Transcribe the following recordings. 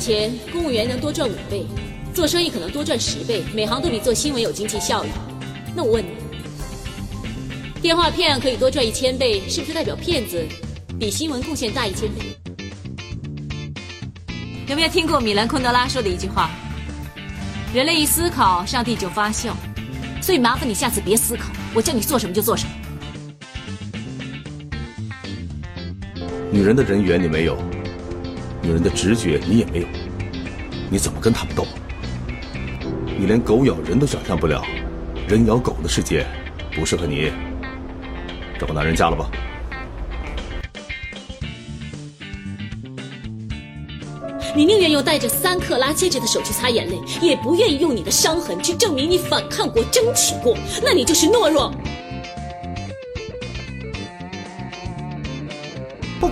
钱，公务员能多赚五倍，做生意可能多赚十倍，每行都比做新闻有经济效益。那我问你，电话骗可以多赚一千倍，是不是代表骗子比新闻贡献大一千倍？有没有听过米兰昆德拉说的一句话？人类一思考，上帝就发笑。所以麻烦你下次别思考，我叫你做什么就做什么。女人的人缘你没有，女人的直觉你也没有，你怎么跟他们斗？你连狗咬人都想象不了，人咬狗的世界不适合你，找个男人嫁了吧。你宁愿用带着三克拉戒指的手去擦眼泪，也不愿意用你的伤痕去证明你反抗过、争取过，那你就是懦弱。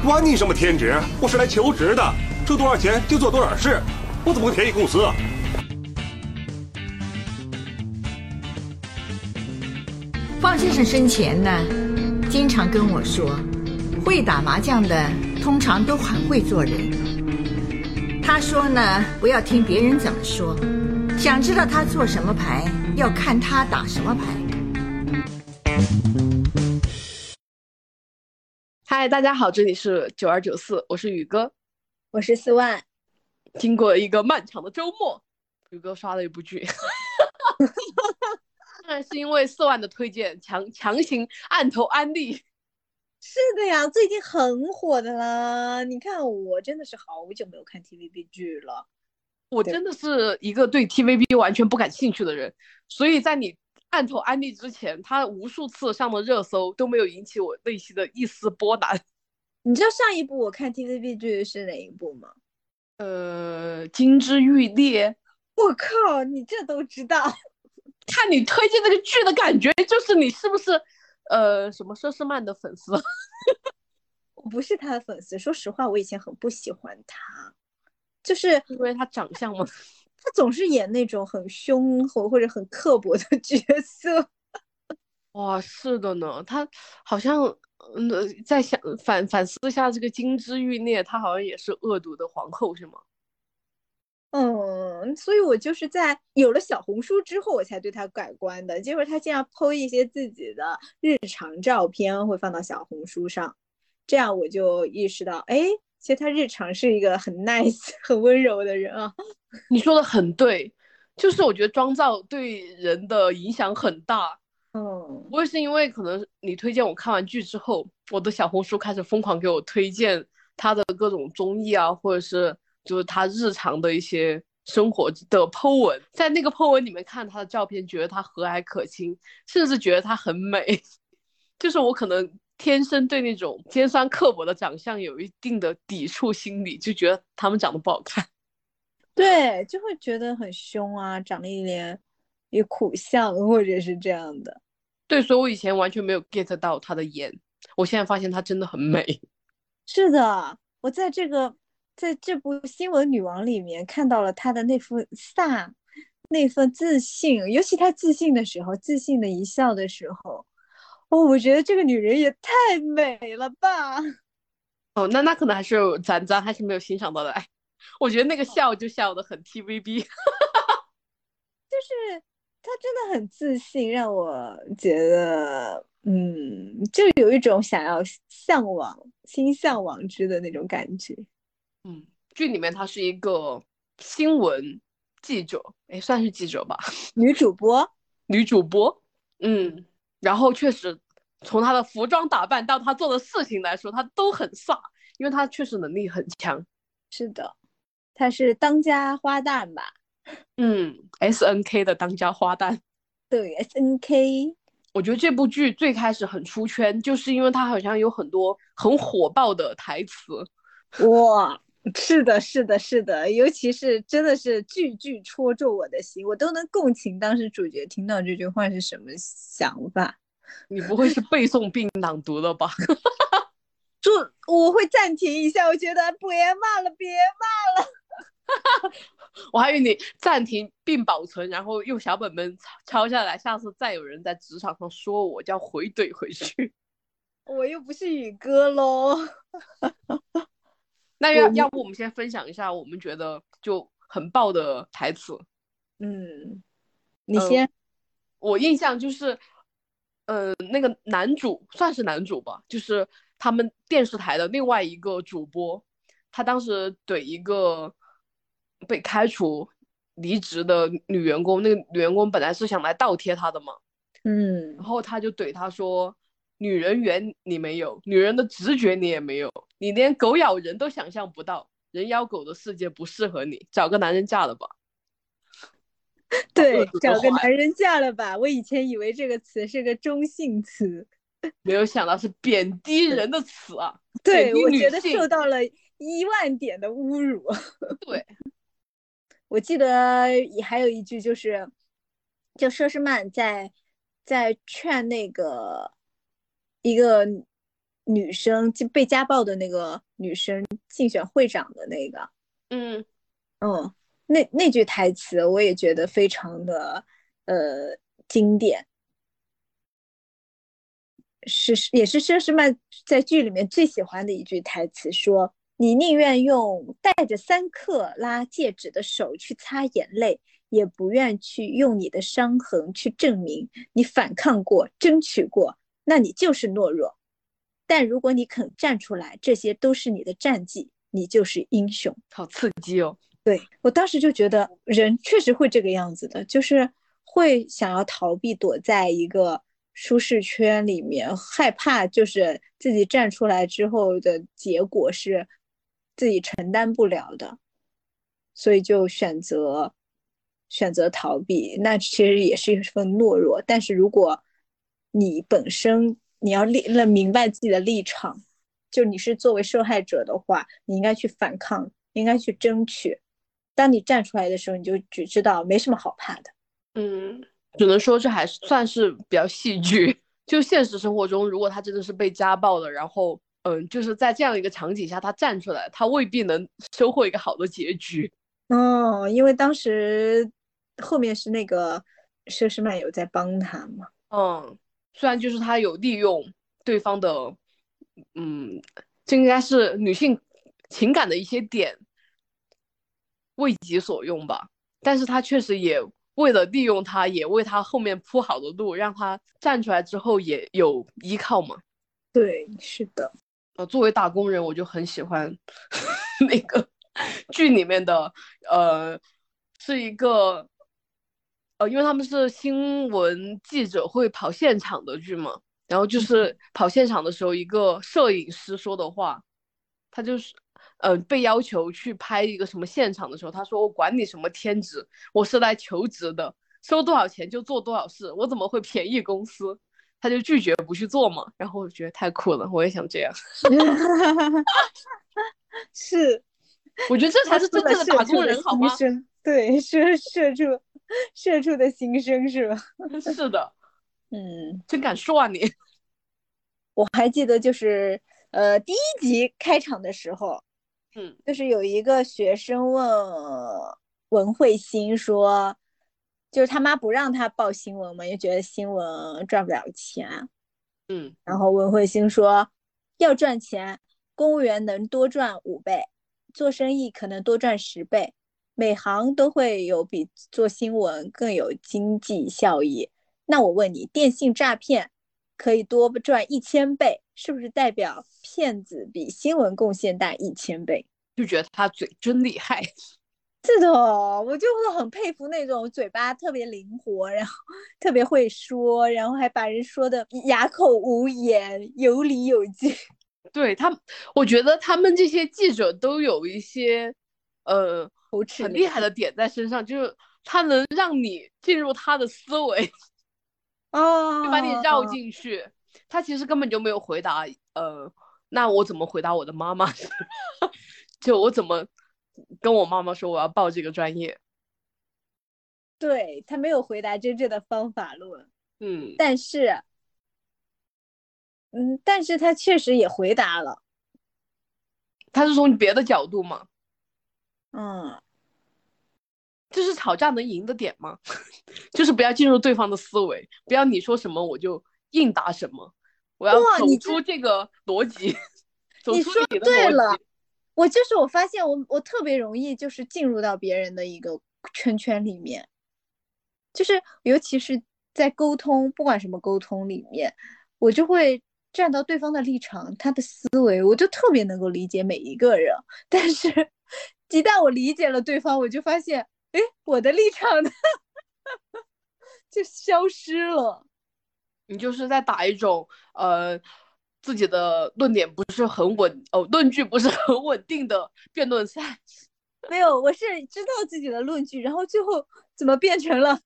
管你什么天职，我是来求职的，挣多少钱就做多少事，我怎么会便宜公司？方先生生前呢，经常跟我说，会打麻将的通常都很会做人。他说呢，不要听别人怎么说，想知道他做什么牌，要看他打什么牌。嗨，大家好，这里是九二九四，我是宇哥，我是四万。经过一个漫长的周末，宇哥刷了一部剧，当然是因为四万的推荐，强强行按头安利。是的呀，最近很火的啦。你看，我真的是好久没有看 TVB 剧了。我真的是一个对 TVB 完全不感兴趣的人，所以在你按头安利之前，他无数次上了热搜都没有引起我内心的一丝波澜。你知道上一部我看 TVB 剧是哪一部吗？呃，《金枝欲孽》。我靠，你这都知道？看你推荐这个剧的感觉，就是你是不是？呃，什么佘诗曼的粉丝？我不是他的粉丝。说实话，我以前很不喜欢他，就是因为他长相吗？他总是演那种很凶或或者很刻薄的 角色。哇，是的呢，他好像嗯，在想反反思一下这个金枝玉孽，他好像也是恶毒的皇后，是吗？嗯，所以我就是在有了小红书之后，我才对他改观的。结果他竟然 PO 一些自己的日常照片，会放到小红书上，这样我就意识到，哎，其实他日常是一个很 nice、很温柔的人啊。你说的很对，就是我觉得妆造对人的影响很大。嗯，我也是因为可能你推荐我看完剧之后，我的小红书开始疯狂给我推荐他的各种综艺啊，或者是。就是他日常的一些生活的 po 文，在那个 po 文里面看他的照片，觉得他和蔼可亲，甚至觉得他很美。就是我可能天生对那种尖酸刻薄的长相有一定的抵触心理，就觉得他们长得不好看。对，就会觉得很凶啊，长了一脸一苦相，或者是这样的。对，所以我以前完全没有 get 到她的颜，我现在发现她真的很美。是的，我在这个。在这部新闻女王里面看到了她的那副飒，那份自信，尤其她自信的时候，自信的一笑的时候，哦，我觉得这个女人也太美了吧！哦，那那可能还是咱咱还是没有欣赏到的。哎，我觉得那个笑就笑的很 TVB，就是她真的很自信，让我觉得，嗯，就有一种想要向往、心向往之的那种感觉。嗯，剧里面她是一个新闻记者，哎，算是记者吧，女主播，女主播，嗯，然后确实从他的服装打扮到他做的事情来说，他都很飒，因为他确实能力很强。是的，他是当家花旦吧？嗯，S N K 的当家花旦。对，S N K。我觉得这部剧最开始很出圈，就是因为它好像有很多很火爆的台词。哇！是的，是的，是的，尤其是真的是句句戳中我的心，我都能共情当时主角听到这句话是什么想法。你不会是背诵并朗读了吧？就我会暂停一下，我觉得别骂了，别骂了。我还以为你暂停并保存，然后用小本本抄下来，下次再有人在职场上说我，就要回怼回去。我又不是宇哥喽。那要要不我们先分享一下我们觉得就很爆的台词。嗯，你呃先，我印象就是，呃，那个男主算是男主吧，就是他们电视台的另外一个主播，他当时怼一个被开除、离职的女员工，那个女员工本来是想来倒贴他的嘛，嗯然后他就怼他说：“女人缘你没有，女人的直觉你也没有，你连狗咬人都想象不到，人咬狗的世界不适合你，找个男人嫁了吧。”对找个男人嫁了吧。我以前以为这个词是个中性词，没有想到是贬低人的词啊！对我觉得受到了一万点的侮辱。对，我记得也还有一句就是，就佘诗曼在在劝那个一个女生就被家暴的那个女生竞选会长的那个，嗯，嗯，那那句台词我也觉得非常的呃经典，是也是佘诗曼在剧里面最喜欢的一句台词，说你宁愿用带着三克拉戒指的手去擦眼泪，也不愿去用你的伤痕去证明你反抗过、争取过，那你就是懦弱。但如果你肯站出来，这些都是你的战绩，你就是英雄。好刺激哦！对我当时就觉得人确实会这个样子的，就是会想要逃避，躲在一个舒适圈里面，害怕就是自己站出来之后的结果是自己承担不了的，所以就选择选择逃避。那其实也是一份懦弱。但是如果你本身你要立了明白自己的立场，就你是作为受害者的话，你应该去反抗，应该去争取。当你站出来的时候，你就只知道没什么好怕的。嗯，只能说这还是算是比较戏剧。就现实生活中，如果他真的是被家暴了，然后嗯，就是在这样一个场景下他站出来，他未必能收获一个好的结局。哦，因为当时后面是那个佘诗曼有在帮他嘛。嗯，虽然就是他有利用对方的，嗯，这应该是女性情感的一些点为己所用吧，但是他确实也为了利用他，也为他后面铺好的路，让他站出来之后也有依靠嘛。对，是的。呃，作为打工人，我就很喜欢 那个 剧里面的，呃，是一个，呃，因为他们是新闻记者会跑现场的剧嘛，然后就是跑现场的时候，一个摄影师说的话，他就是，呃，被要求去拍一个什么现场的时候，他说我管你什么天职，我是来求职的，收多少钱就做多少事，我怎么会便宜公司？他就拒绝不去做嘛，然后我觉得太酷了，我也想这样。是，我觉得这才是真正的打工人，好吗？对，社社畜 社畜的心声是吧？是的，嗯，真敢说啊你！我还记得就是呃第一集开场的时候，嗯，就是有一个学生问文慧欣说。就是他妈不让他报新闻嘛，又觉得新闻赚不了钱。嗯，然后文慧欣说，要赚钱，公务员能多赚五倍，做生意可能多赚十倍，每行都会有比做新闻更有经济效益。那我问你，电信诈骗可以多赚一千倍，是不是代表骗子比新闻贡献大一千倍？就觉得他嘴真厉害。是的，我就是很佩服那种嘴巴特别灵活，然后 特别会说，然后还把人说的哑口无言、有理有据。对他，我觉得他们这些记者都有一些呃很厉害的点在身上，就是他能让你进入他的思维，哦，就把你绕进去。他其实根本就没有回答，呃，那我怎么回答我的妈妈？就我怎么？跟我妈妈说我要报这个专业，对他没有回答真正的方法论，嗯，但是，嗯，但是他确实也回答了，他是从别的角度嘛，嗯，这是吵架能赢的点吗？就是不要进入对方的思维，不要你说什么我就应答什么，我要走出这个逻辑，走出你说对了。我就是我发现我我特别容易就是进入到别人的一个圈圈里面，就是尤其是在沟通，不管什么沟通里面，我就会站到对方的立场，他的思维，我就特别能够理解每一个人。但是，一旦我理解了对方，我就发现，哎，我的立场呢，就消失了。你就是在打一种呃。自己的论点不是很稳哦，论据不是很稳定的辩论赛，没有，我是知道自己的论据，然后最后怎么变成了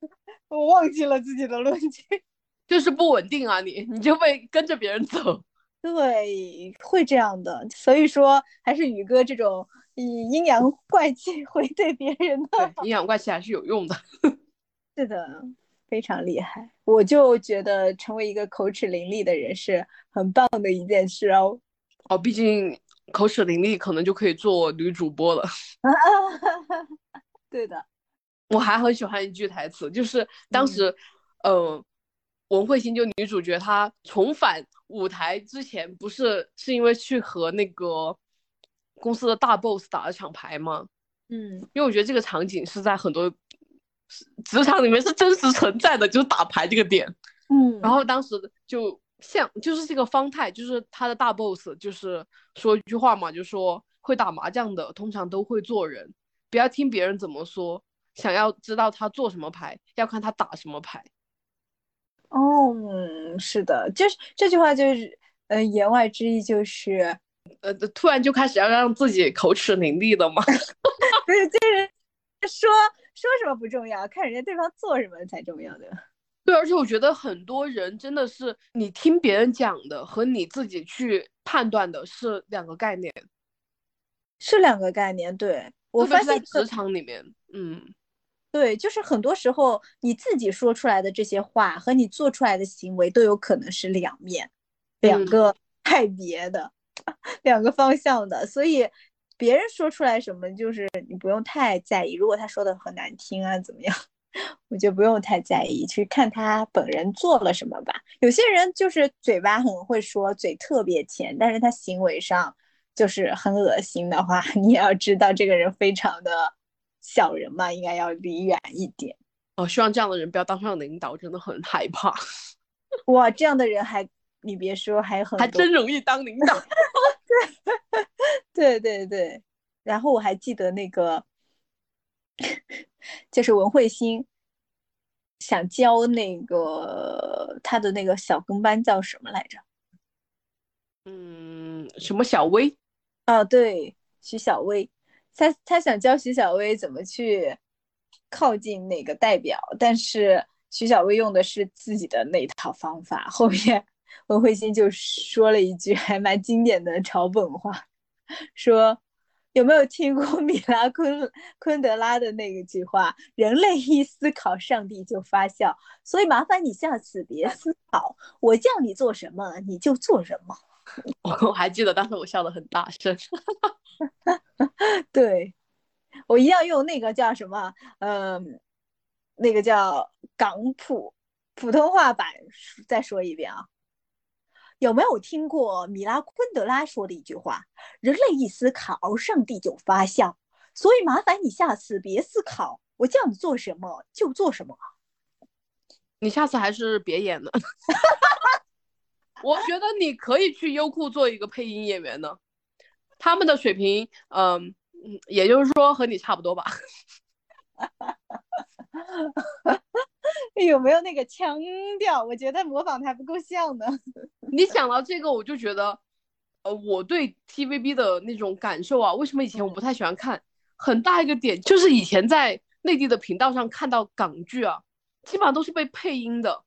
我忘记了自己的论据，就是不稳定啊，你你就会跟着别人走，对，会这样的，所以说还是宇哥这种以阴阳怪气回怼别人的，阴阳怪气还是有用的，是的。非常厉害，我就觉得成为一个口齿伶俐的人是很棒的一件事哦。哦，毕竟口齿伶俐可能就可以做女主播了。对的，我还很喜欢一句台词，就是当时，呃，文慧心就女主角她重返舞台之前，不是是因为去和那个公司的大 boss 打了场牌吗？嗯，因为我觉得这个场景是在很多。职场里面是真实存在的，就是打牌这个点，嗯，然后当时就像就是这个方太，就是他的大 boss，就是说一句话嘛，就说会打麻将的通常都会做人，不要听别人怎么说，想要知道他做什么牌，要看他打什么牌。哦，是的，就是这句话就是，呃，言外之意就是，呃，突然就开始要让自己口齿伶俐的嘛，对，就是说。说什么不重要，看人家对方做什么才重要的。对，而且我觉得很多人真的是你听别人讲的和你自己去判断的是两个概念，是两个概念。对我发现职场里面，嗯，对，就是很多时候你自己说出来的这些话和你做出来的行为都有可能是两面，两个派别的，两个方向的，所以。别人说出来什么，就是你不用太在意。如果他说的很难听啊，怎么样，我就不用太在意，去看他本人做了什么吧。有些人就是嘴巴很会说，嘴特别甜，但是他行为上就是很恶心的话，你也要知道这个人非常的小人嘛，应该要离远一点。哦，希望这样的人不要当上领导，真的很害怕。哇，这样的人还你别说，还很还真容易当领导。对对对，然后我还记得那个，就是文慧心想教那个他的那个小跟班叫什么来着？嗯，什么小薇？啊，对，徐小薇，他他想教徐小薇怎么去靠近那个代表，但是徐小薇用的是自己的那套方法，后面。文慧欣就说了一句还蛮经典的嘲讽话，说有没有听过米拉昆昆德拉的那一句话？人类一思考，上帝就发笑。所以麻烦你下次别思考，我叫你做什么你就做什么。我我还记得当时我笑得很大声。对，我一定要用那个叫什么？嗯，那个叫港普普通话版再说一遍啊。有没有听过米拉昆德拉说的一句话？人类一思考，上帝就发笑。所以麻烦你下次别思考，我叫你做什么就做什么。你下次还是别演了。我觉得你可以去优酷做一个配音演员呢，他们的水平，嗯嗯，也就是说和你差不多吧。有没有那个腔调？我觉得模仿的还不够像呢。你想到这个，我就觉得，呃，我对 TVB 的那种感受啊，为什么以前我不太喜欢看？很大一个点就是以前在内地的频道上看到港剧啊，基本上都是被配音的，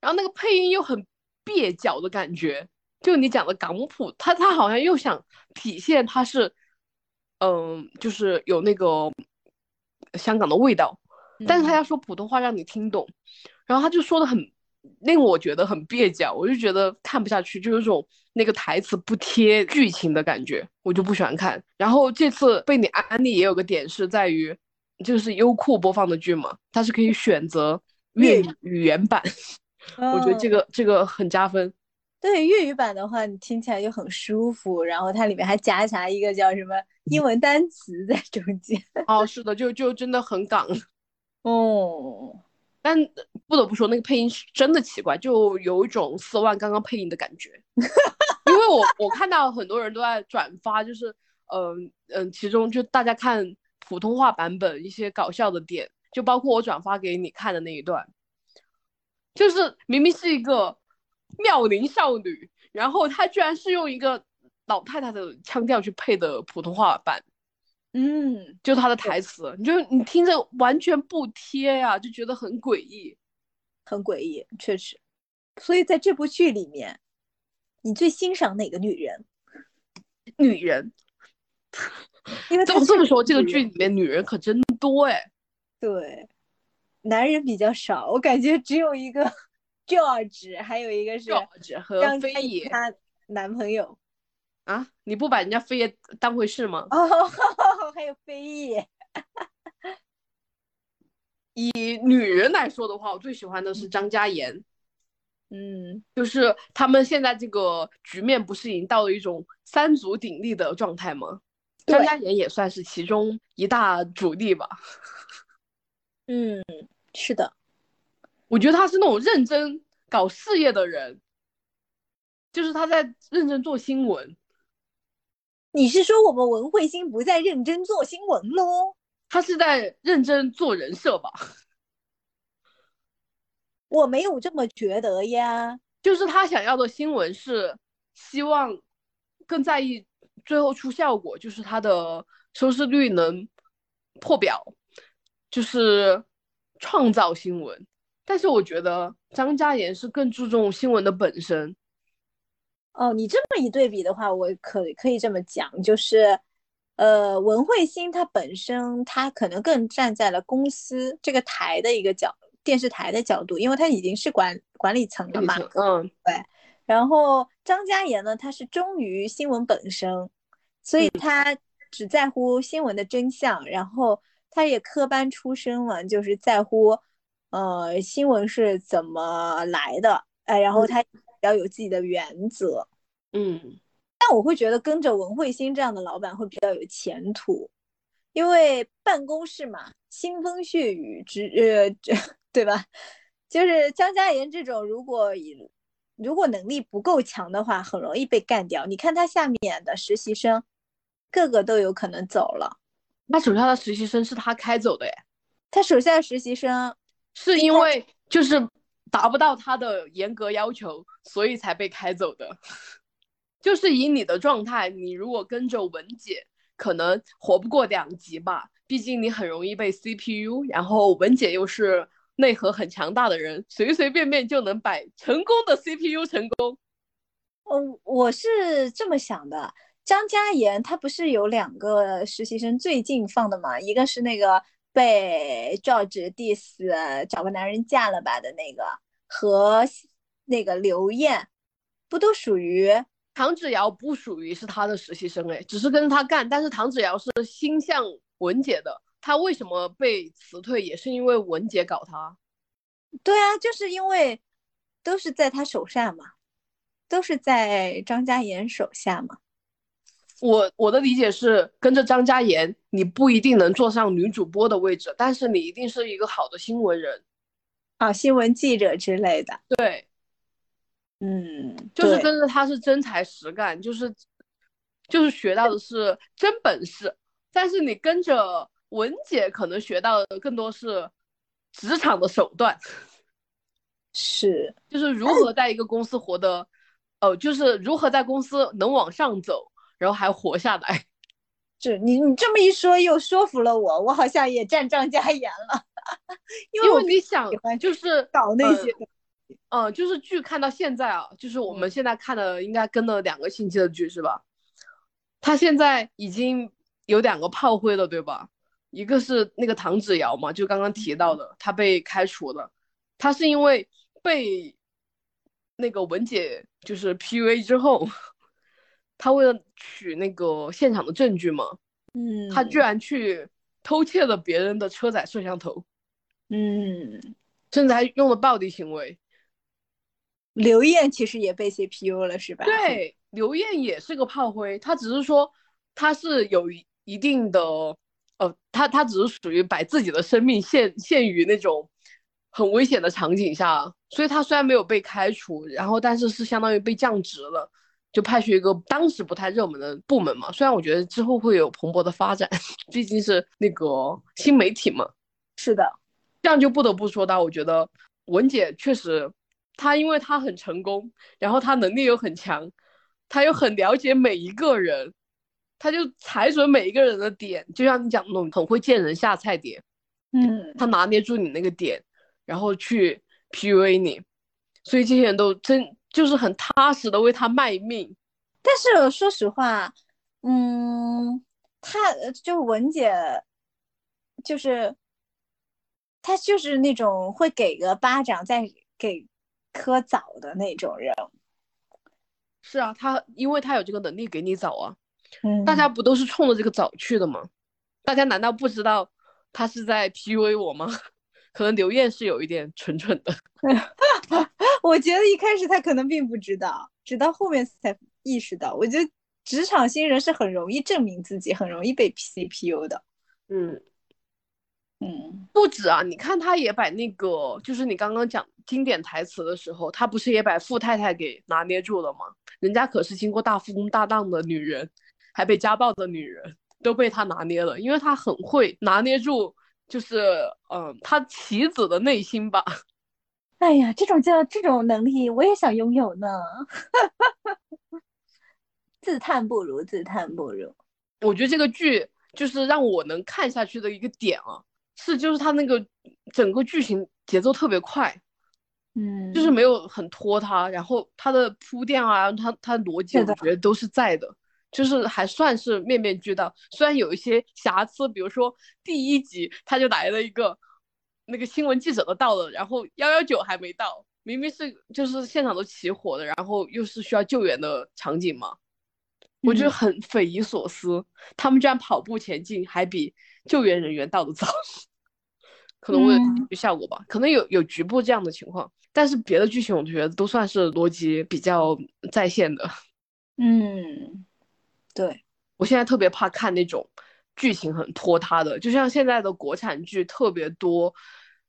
然后那个配音又很蹩脚的感觉。就你讲的港普，他他好像又想体现他是，嗯，就是有那个香港的味道。但是他要说普通话让你听懂，然后他就说的很令我觉得很蹩脚，我就觉得看不下去，就有种那个台词不贴剧情的感觉，我就不喜欢看。然后这次被你安利也有个点是在于，就是优酷播放的剧嘛，它是可以选择粤语原版，我觉得这个这个很加分。对粤语版的话，你听起来就很舒服，然后它里面还夹杂一个叫什么英文单词在中间。哦，是的，就就真的很港。哦，但不得不说，那个配音是真的奇怪，就有一种四万刚刚配音的感觉。因为我我看到很多人都在转发，就是嗯嗯，其中就大家看普通话版本一些搞笑的点，就包括我转发给你看的那一段，就是明明是一个妙龄少女，然后她居然是用一个老太太的腔调去配的普通话版。嗯，就他的台词，你就你听着完全不贴呀，就觉得很诡异。很诡异，确实。所以在这部剧里面，你最欣赏哪个女人？女人，因为她这么这么说，这个剧里面女人可真多哎。对，男人比较少，我感觉只有一个 George，还有一个是 George 和张飞爷他男朋友啊，你不把人家飞爷当回事吗？哦，还有飞爷。以女人来说的话，我最喜欢的是张嘉妍，嗯，就是他们现在这个局面不是已经到了一种三足鼎立的状态吗？张嘉妍也算是其中一大主力吧。嗯，是的，我觉得他是那种认真搞事业的人，就是他在认真做新闻，你是说我们文慧星不再认真做新闻喽？他是在认真做人设吧？我没有这么觉得呀。就是他想要的新闻是希望更在意最后出效果，就是他的收视率能破表，就是创造新闻。但是我觉得张嘉妍是更注重新闻的本身，哦，你这么一对比的话，我可可以这么讲，就是，呃，文慧星她本身她可能更站在了公司这个台的一个角，电视台的角度，因为她已经是管管理层了嘛。嗯，对然后张嘉妍呢，她是忠于新闻本身，所以嗯她只在乎新闻的真相，然后她也科班出身嘛，就是在乎，呃，新闻是怎么来的，哎，然后嗯她比较有自己的原则。嗯，但我会觉得跟着文慧星这样的老板会比较有前途，因为办公室嘛，腥风血雨之呃，这对吧？就是张嘉妍这种，如果以如果能力不够强的话，很容易被干掉。你看他下面的实习生，个个都有可能走了。他手下的实习生是他开走的耶，他手下的实习生，是因为就是达不到他的严格要求，所以才被开走的。就是以你的状态，你如果跟着文姐，可能活不过两集吧。毕竟你很容易被 CPU，然后文姐又是内核很强大的人，随随便便就能摆成功的 CPU 成功。嗯，我是这么想的。张嘉妍她不是有两个实习生最近放的嘛？一个是那个被 George diss 找个男人嫁了吧的那个，和那个刘艳，不都属于唐芷瑶不属于是他的实习生哎，只是跟着他干，但是唐芷瑶是心向文姐的，他为什么被辞退也是因为文姐搞他。对啊，就是因为都是在他手下嘛，都是在张嘉妍手下嘛。我我的理解是，跟着张嘉妍，你不一定能坐上女主播的位置，但是你一定是一个好的新闻人。啊，新闻记者之类的。对，嗯，就是对。跟着他是真才实干，就是就是学到的是真本事。但是你跟着文姐，可能学到的更多是职场的手段，是。就是如何在一个公司活得，呃，就是如何在公司能往上走，然后还活下来。是，你你这么一说又说服了我，我好像也站张嘉妍了，因 因为你想，就是搞那些呃，呃，就是剧看到现在啊，就是我嗯们现在看的应该跟了两个星期的剧是吧？他现在已经有两个炮灰了，对吧？一个是那个唐子瑶嘛，就刚刚提到的，他被开除了，他是因为被那个文姐就是 PUA 之后，他为了取那个现场的证据嘛，嗯，他居然去偷窃了别人的车载摄像头，嗯，甚至还用了暴力行为。刘艳其实也被 CPU 了是吧？，对，刘艳也是个炮灰，她只是说她是有一一定的，呃，她她只是属于把自己的生命陷陷于那种很危险的场景下，所以她虽然没有被开除，然后但是是相当于被降职了，就派去一个当时不太热门的部门嘛。虽然我觉得之后会有蓬勃的发展，毕竟是那个新媒体嘛。是的，这样就不得不说到，我觉得文姐确实，她因为他很成功，然后他能力又很强，他又很了解每一个人，他就踩准每一个人的点，就像你讲那种很会见人下菜碟，嗯，他拿捏住你那个点，然后去 PUA 你，所以这些人都真就是很踏实的为他卖命。但是说实话，嗯，他就文姐，就是他就是那种会给个巴掌再给颗枣的那种人。是啊，他因为他有这个能力给你枣啊，嗯，大家不都是冲着这个枣去的吗？大家难道不知道他是在 PUA 我吗？可能刘艳是有一点蠢蠢的。我觉得一开始他可能并不知道，直到后面才意识到。我觉得职场新人是很容易证明自己，很容易被 CPU 的。嗯，嗯，不止啊，你看他也把那个，就是你刚刚讲经典台词的时候，他不是也把富太太给拿捏住了吗？人家可是经过大富翁大档的女人，还被家暴的女人，都被他拿捏了，因为他很会拿捏住，就是嗯，他棋子的内心吧。哎呀，这种叫这种能力，我也想拥有呢。自叹不如，自叹不如。我觉得这个剧就是让我能看下去的一个点啊，是就是他那个整个剧情节奏特别快，嗯，就是没有很拖沓，然后他的铺垫啊，他他逻辑我觉得都是在的，就是还算是面面俱到，虽然有一些瑕疵，比如说第一集他就来了一个那个新闻记者都到了，然后幺幺九还没到，明明是就是现场都起火了，然后又是需要救援的场景嘛，我就嗯。很匪夷所思，他们居然跑步前进还比救援人员到的早，可能为了嗯剧效果吧，可能有有局部这样的情况，但是别的剧情我觉得都算是逻辑比较在线的。嗯，对，我现在特别怕看那种剧情很拖沓的，就像现在的国产剧特别多，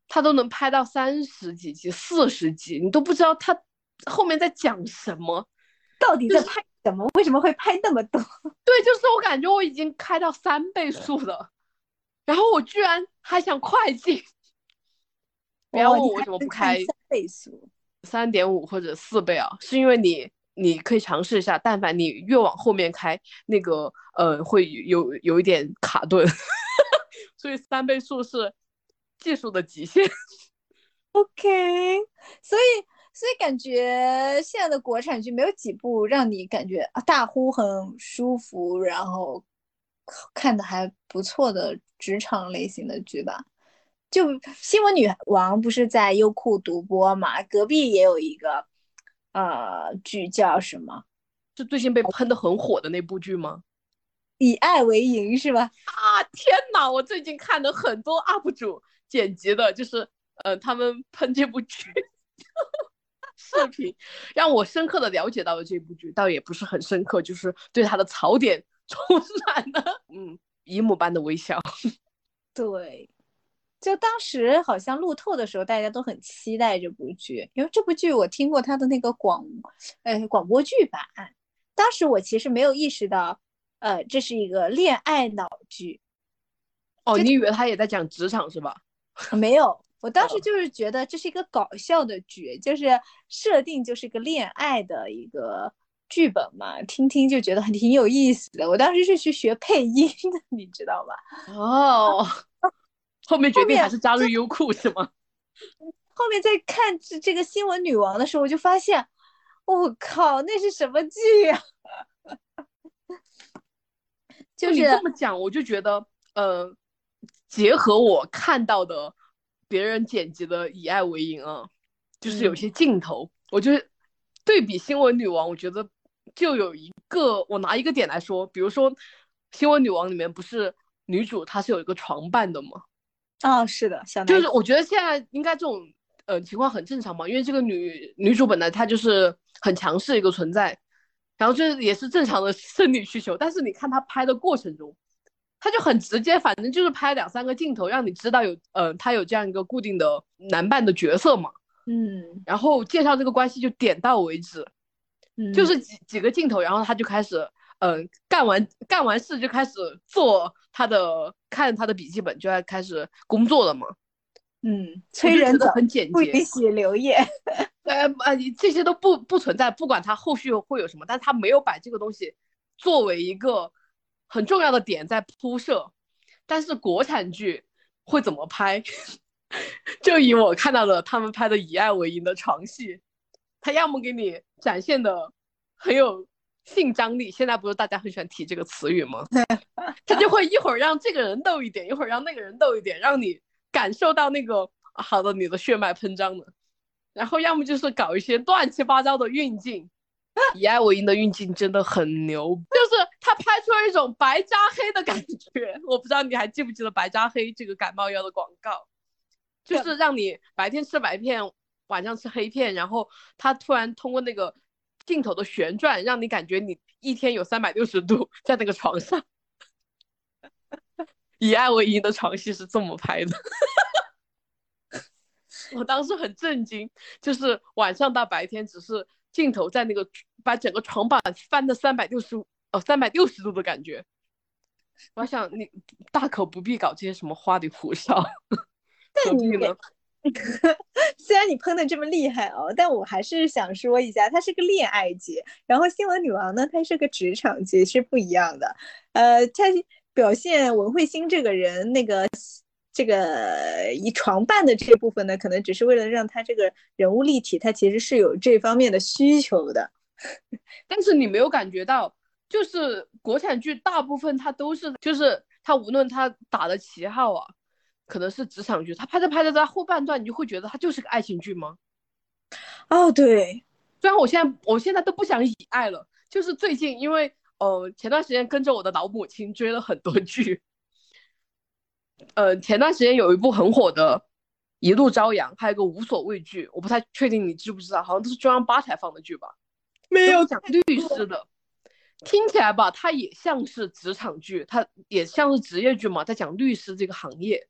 它都能拍到三十几集、四十集，你都不知道它后面在讲什么。到底在拍什么？为什么会拍那么多？对，就是我感觉我已经开到三倍速了，然后我居然还想快进。不要问我为什么不开三倍速。三点五或者四倍啊，是因为你你可以尝试一下，但凡你越往后面开，那个呃会有有一点卡顿，所以三倍速是技术的极限。OK，所以所以感觉现在的国产剧没有几部让你感觉啊大呼很舒服，然后看的还不错的职场类型的剧吧。就《新闻女王》不是在优酷独播嘛？隔壁也有一个呃剧叫什么是最近被喷的很火的那部剧吗？《以爱为营》是吧？啊天哪！我最近看的很多 UP 主剪辑的，就是呃他们喷这部剧 视频，让我深刻的了解到了这部剧，倒也不是很深刻，就是对它的槽点充满了嗯姨母般的微笑。对，就当时好像路透的时候，大家都很期待这部剧，因为这部剧我听过它的那个广，呃，广播剧版。当时我其实没有意识到，呃，这是一个恋爱脑剧，哦，你以为他也在讲职场是吧？没有。我当时哦就是觉得这是一个搞笑的剧，就是设定就是一个恋爱的一个剧本嘛，听听就觉得很挺有意思的。我当时是去学配音的，你知道吧？哦，后面决定还是加入优酷是吗？后面在看这这个新闻女王的时候，我就发现，我靠，那是什么剧呀、就你是这么讲，我就觉得，呃，结合我看到的别人剪辑的《以爱为营》啊，就是有嗯些镜头，我觉得对比《新闻女王》，我觉得就有一个，我拿一个点来说，比如说《新闻女王》里面不是女主她是有一个床伴的吗？哦，是的，小就是我觉得现在应该这种呃情况很正常嘛，因为这个女女主本来她就是很强势一个存在，然后这也是正常的生理需求，但是你看她拍的过程中，她就很直接，反正就是拍两三个镜头，让你知道有呃她有这样一个固定的男伴的角色嘛。嗯然后介绍这个关系就点到为止，嗯，就是几几个镜头，然后他就开始，嗯、干完干完事就开始做他的看他的笔记本，就要开始工作了嘛。嗯，催人走，很简洁，不允许留夜。呃呃，这些都不不存在，不管他后续会有什么，但他没有把这个东西作为一个很重要的点在铺设。但是国产剧会怎么拍？就以我看到的他们拍的以爱为营的床戏，他要么给你展现的很有性张力，现在不是大家很喜欢提这个词语吗？他就会一会儿让这个人逗一点，一会儿让那个人逗一点，让你感受到那个啊好的你的血脉喷张的。然后要么就是搞一些乱七八糟的运镜，以爱为营的运镜真的很牛，就是他拍出了一种白加黑的感觉。我不知道你还记不记得白加黑这个感冒药的广告，就是让你白天吃白片，晚上吃黑片，然后他突然通过那个镜头的旋转，让你感觉你一天有三百六十度在那个床上。以爱为营的床戏是这么拍的。我当时很震惊，就是晚上到白天，只是镜头在那个把整个床板翻的三百六十哦三百六十度的感觉。我想你大可不必搞这些什么花里胡哨，何必呢？虽然你喷的这么厉害哦，但我还是想说一下，它是个恋爱剧，然后《新闻女王》呢，它是个职场剧，是不一样的。呃，它表现文慧欣这个人那个这个以床伴的这部分呢，可能只是为了让他这个人物立体，他其实是有这方面的需求的。但是你没有感觉到，就是国产剧大部分它都是，就是它无论它打的旗号啊，可能是职场剧，他拍着拍着在后半段，你就会觉得它就是个爱情剧吗？哦，对，虽然我现在我现在都不想以爱了，就是最近因为呃前段时间跟着我的老母亲追了很多剧，呃前段时间有一部很火的《一路朝阳》，还有个无所畏惧，我不太确定你知不知道，好像都是中央八台放的剧吧？没有讲律师的，听起来吧，它也像是职场剧，它也像是职业剧嘛，在讲律师这个行业。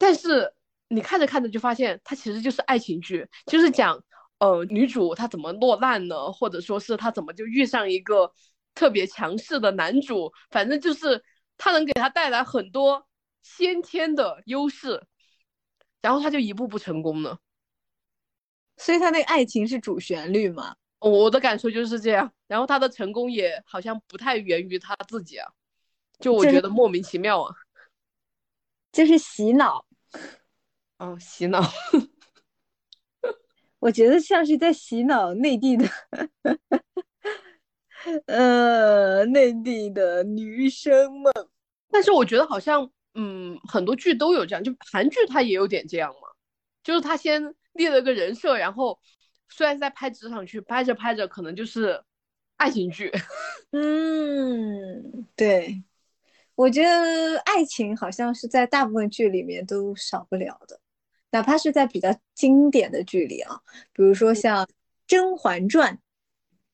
但是你看着看着就发现，它其实就是爱情剧，就是讲呃女主她怎么落难呢，或者说是她怎么就遇上一个特别强势的男主，反正就是他能给她带来很多先天的优势，然后他就一步步成功了。所以他那个爱情是主旋律嘛？我的感受就是这样，然后他的成功也好像不太源于他自己啊，就我觉得莫名其妙啊。就是洗脑，哦，洗脑，我觉得像是在洗脑内地的，呃，内地的女生们。但是我觉得好像，嗯，很多剧都有这样，就韩剧它也有点这样嘛，就是他先立了个人设，然后虽然在拍职场剧，拍着拍着可能就是爱情剧。嗯，对，我觉得爱情好像是在大部分剧里面都少不了的，哪怕是在比较经典的剧里啊，比如说像《甄嬛传》，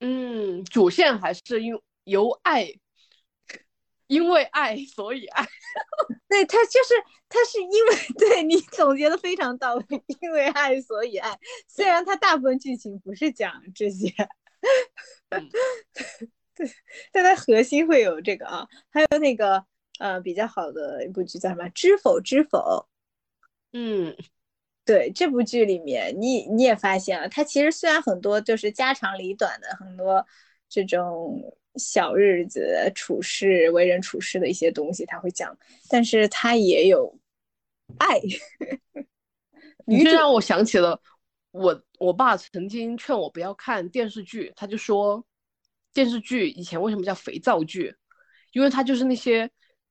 嗯，主线还是因由爱，因为爱所以爱。对，他就是他是因为对你总结的非常到位，因为爱所以爱。虽然他大部分剧情不是讲这些，嗯 对，但它核心会有这个啊。还有那个呃比较好的一部剧叫什么《知否知否》？嗯，对这部剧里面，你你也发现了，它其实虽然很多就是家长里短的很多这种小日子处事、为人处事的一些东西，他会讲，但是他也有爱。你这让我想起了我我爸曾经劝我不要看电视剧，他就说电视剧以前为什么叫肥皂剧，因为它就是那些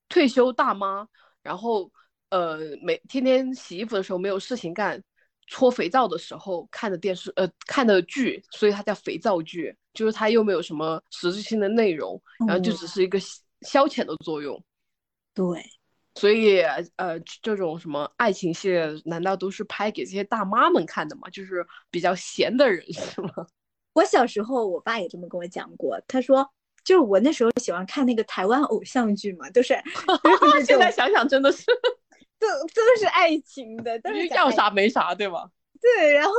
退休大妈，然后呃每天天洗衣服的时候没有事情干，搓肥皂的时候看的电视呃看的剧，所以它叫肥皂剧，就是它又没有什么实质性的内容，然后就只是一个消消遣的作用。对，所以，呃，这种什么爱情系列，难道都是拍给这些大妈们看的吗？就是比较闲的人，是吗？我小时候，我爸也这么跟我讲过。他说，就是我那时候喜欢看那个台湾偶像剧嘛，都是 现在想想真的是 都都是爱情的，但是要啥没啥，对吧？对，然后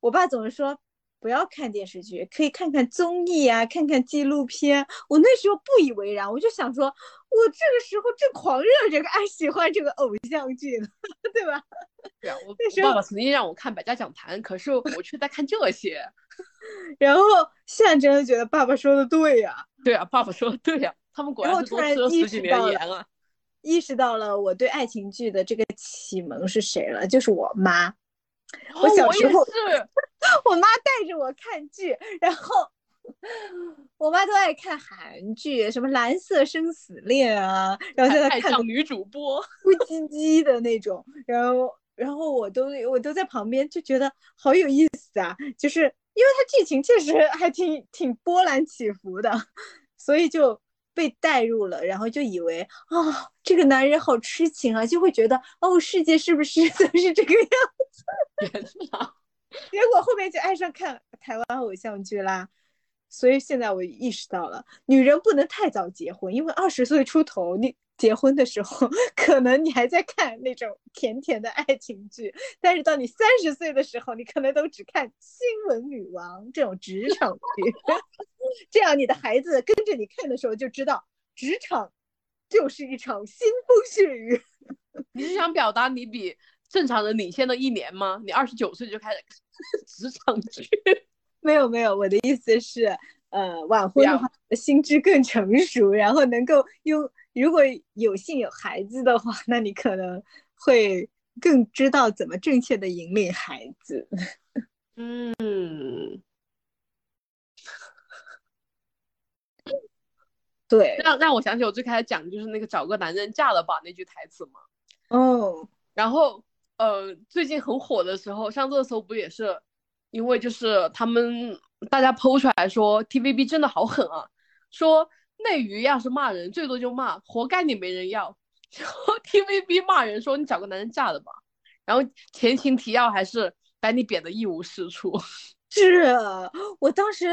我爸总是说。不要看电视剧，可以看看综艺啊，看看纪录片。我那时候不以为然，我就想说，我这个时候正狂热这个爱喜欢这个偶像剧呢，对吧？对啊，我爸爸曾经让我看《百家讲坛》，可是我却在看这些。然后现在真的觉得爸爸说的对呀，对啊，爸爸说的对呀，他们果然是多吃了十几年盐啊。意识到了我对爱情剧的这个启蒙是谁了，就是我妈。我小时候是。我妈带着我看剧，然后 我妈都爱看韩剧，什么《蓝色生死恋》啊，然后在那看女主播哭唧唧的那种，然后然后我都我都在旁边就觉得好有意思啊，就是因为它剧情确实还挺挺波澜起伏的，所以就被带入了，然后就以为啊这个男人好痴情啊，就会觉得哦世界是不是 都是这个样子？结果后面就爱上看台湾偶像剧啦，所以现在我意识到了，女人不能太早结婚，因为二十岁出头，你结婚的时候，可能你还在看那种甜甜的爱情剧，但是到你三十岁的时候，你可能都只看新闻女王这种职场剧，这样你的孩子跟着你看的时候就知道，职场就是一场腥风血雨。你是想表达你比？正常人领先了一年吗？你二十九岁就开始看职场剧？没有没有，我的意思是，呃，晚婚的话，心智更成熟，然后能够用，如果有幸有孩子的话，那你可能会更知道怎么正确的引领孩子。嗯，对，让让我想起我最开始讲的就是那个找个男人嫁了吧那句台词嘛。哦，然后。呃，最近很火的时候，像热搜不也是，因为就是他们大家剖出来说，TVB 真的好狠啊，说内娱要是骂人，最多就骂活该你没人要，然后 TVB 骂人说你找个男人嫁了吧，然后前情提要还是把你贬得一无是处。是我当时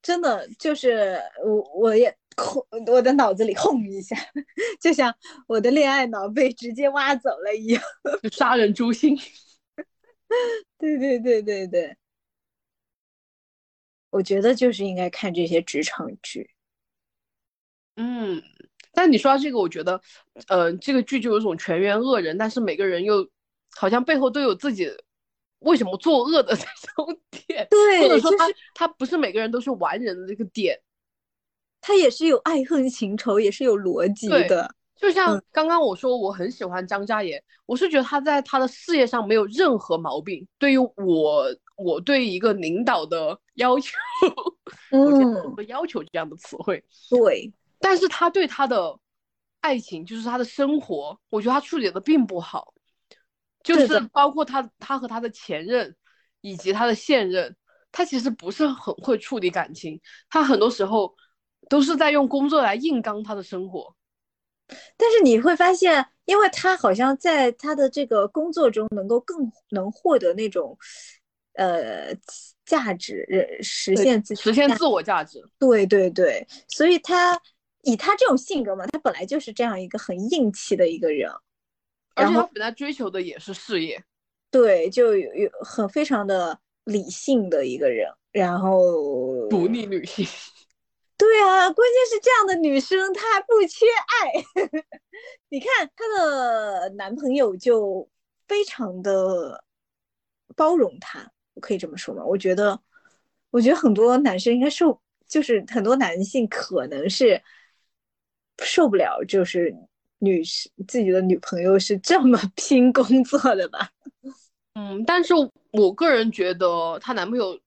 真的就是我我也。轰！我的脑子里轰一下，就像我的恋爱脑被直接挖走了一样，就杀人诛心。对对对对对，我觉得就是应该看这些职场剧。嗯，但你说到这个，我觉得，呃，这个剧就有种全员恶人，但是每个人又好像背后都有自己为什么作恶的 这种点，对，或者说他他不是每个人都是完人的这个点。他也是有爱恨情仇，也是有逻辑的。就像刚刚我说，我很喜欢张嘉译，我是觉得他在他的事业上没有任何毛病。对于我，我对一个领导的要求，我觉得不要求这样的词汇。对，但是他对他的爱情，就是他的生活，我觉得他处理的并不好。就是包括他，他和他的前任以及他的现任，他其实不是很会处理感情。他很多时候。都是在用工作来硬刚他的生活，但是你会发现，因为他好像在他的这个工作中能够更能获得那种，呃，价值，实现自实现自我价值。对对对，所以他以他这种性格嘛，他本来就是这样一个很硬气的一个人，而且他本来追求的也是事业，对，就有有很非常的理性的一个人，然后独立女性。对啊，关键是这样的女生她不缺爱。你看她的男朋友就非常的包容她，我可以这么说吗？我觉得，我觉得很多男生应该受，就是很多男性可能是受不了，就是女士自己的女朋友是这么 拼工作的吧？嗯，但是我个人觉得她男朋友，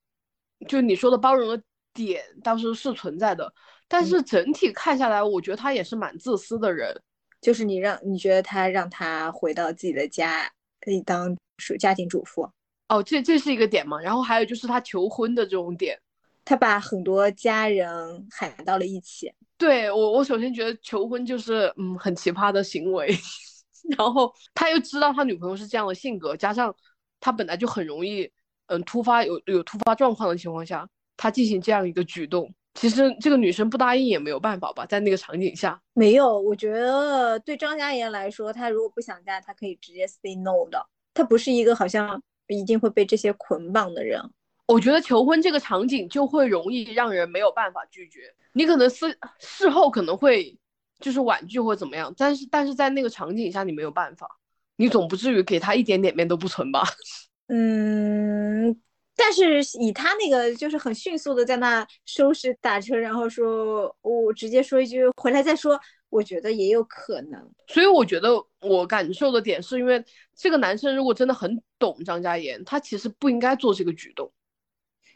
就你说的包容的。点倒是是存在的，但是整体看下来，我觉得他也是蛮自私的人。就是你让你觉得他让他回到自己的家，可以当属家庭主妇。哦，这这是一个点嘛？然后还有就是他求婚的这种点，他把很多家人喊到了一起。对我，我首先觉得求婚就是嗯很奇葩的行为，然后他又知道他女朋友是这样的性格，加上他本来就很容易嗯突发有有突发状况的情况下。他进行这样一个举动，其实这个女生不答应也没有办法吧，在那个场景下，没有，我觉得对张嘉妍来说，她如果不想嫁，她可以直接 say no 的。她不是一个好像一定会被这些捆绑的人。我觉得求婚这个场景就会容易让人没有办法拒绝。你可能事事后可能会就是婉拒或怎么样，但是但是在那个场景下你没有办法，你总不至于给他一点点面都不存吧？嗯。但是以他那个就是很迅速的在那收拾打车，然后说我直接说一句回来再说，我觉得也有可能。所以我觉得我感受的点是因为这个男生如果真的很懂张嘉妍，他其实不应该做这个举动。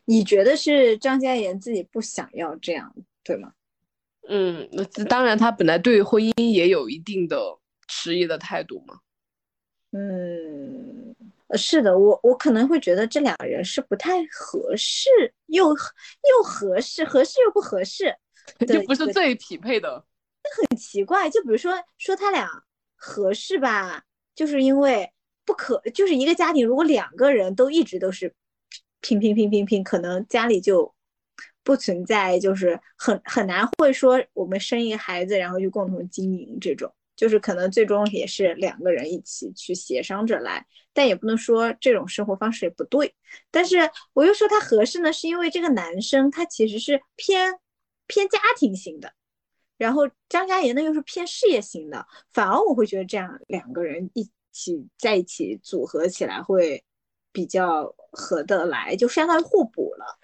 你觉得是张嘉妍自己不想要这样，对吗？嗯，那当然他本来对婚姻也有一定的迟疑的态度嘛。嗯。是的，我我可能会觉得这两个人是不太合适，又又合适，合适又不合适，就不是最匹配的。很奇怪，就比如说说他俩合适吧，就是因为不可，就是一个家庭如果两个人都一直都是拼拼拼拼拼，可能家里就不存在，就是很很难会说我们生一个孩子，然后就共同经营这种。就是可能最终也是两个人一起去协商着来，但也不能说这种生活方式也不对。但是我又说他合适呢，是因为这个男生他其实是偏偏家庭型的，然后张嘉妍呢又是偏事业型的，反而我会觉得这样两个人一起在一起组合起来会比较合得来，就相当于互补了。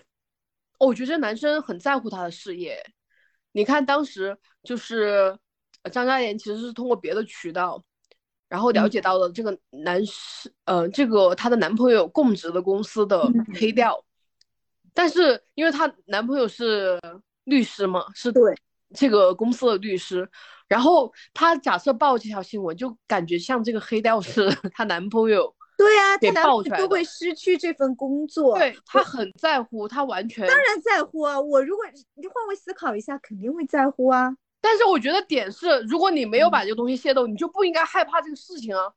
我觉得男生很在乎他的事业，你看当时就是。张嘉妍其实是通过别的渠道，然后了解到了这个男士，呃，这个她的男朋友供职的公司的黑调，但是因为她男朋友是律师嘛，是对这个公司的律师，然后她假设报这条新闻，就感觉像这个黑料是 她男朋友，对啊，他男朋友都会失去这份工作，对他很在乎，他完全当然在乎啊，我如果你换位思考一下，肯定会在乎啊。但是我觉得点是，如果你没有把这个东西泄露，你就不应该害怕这个事情啊。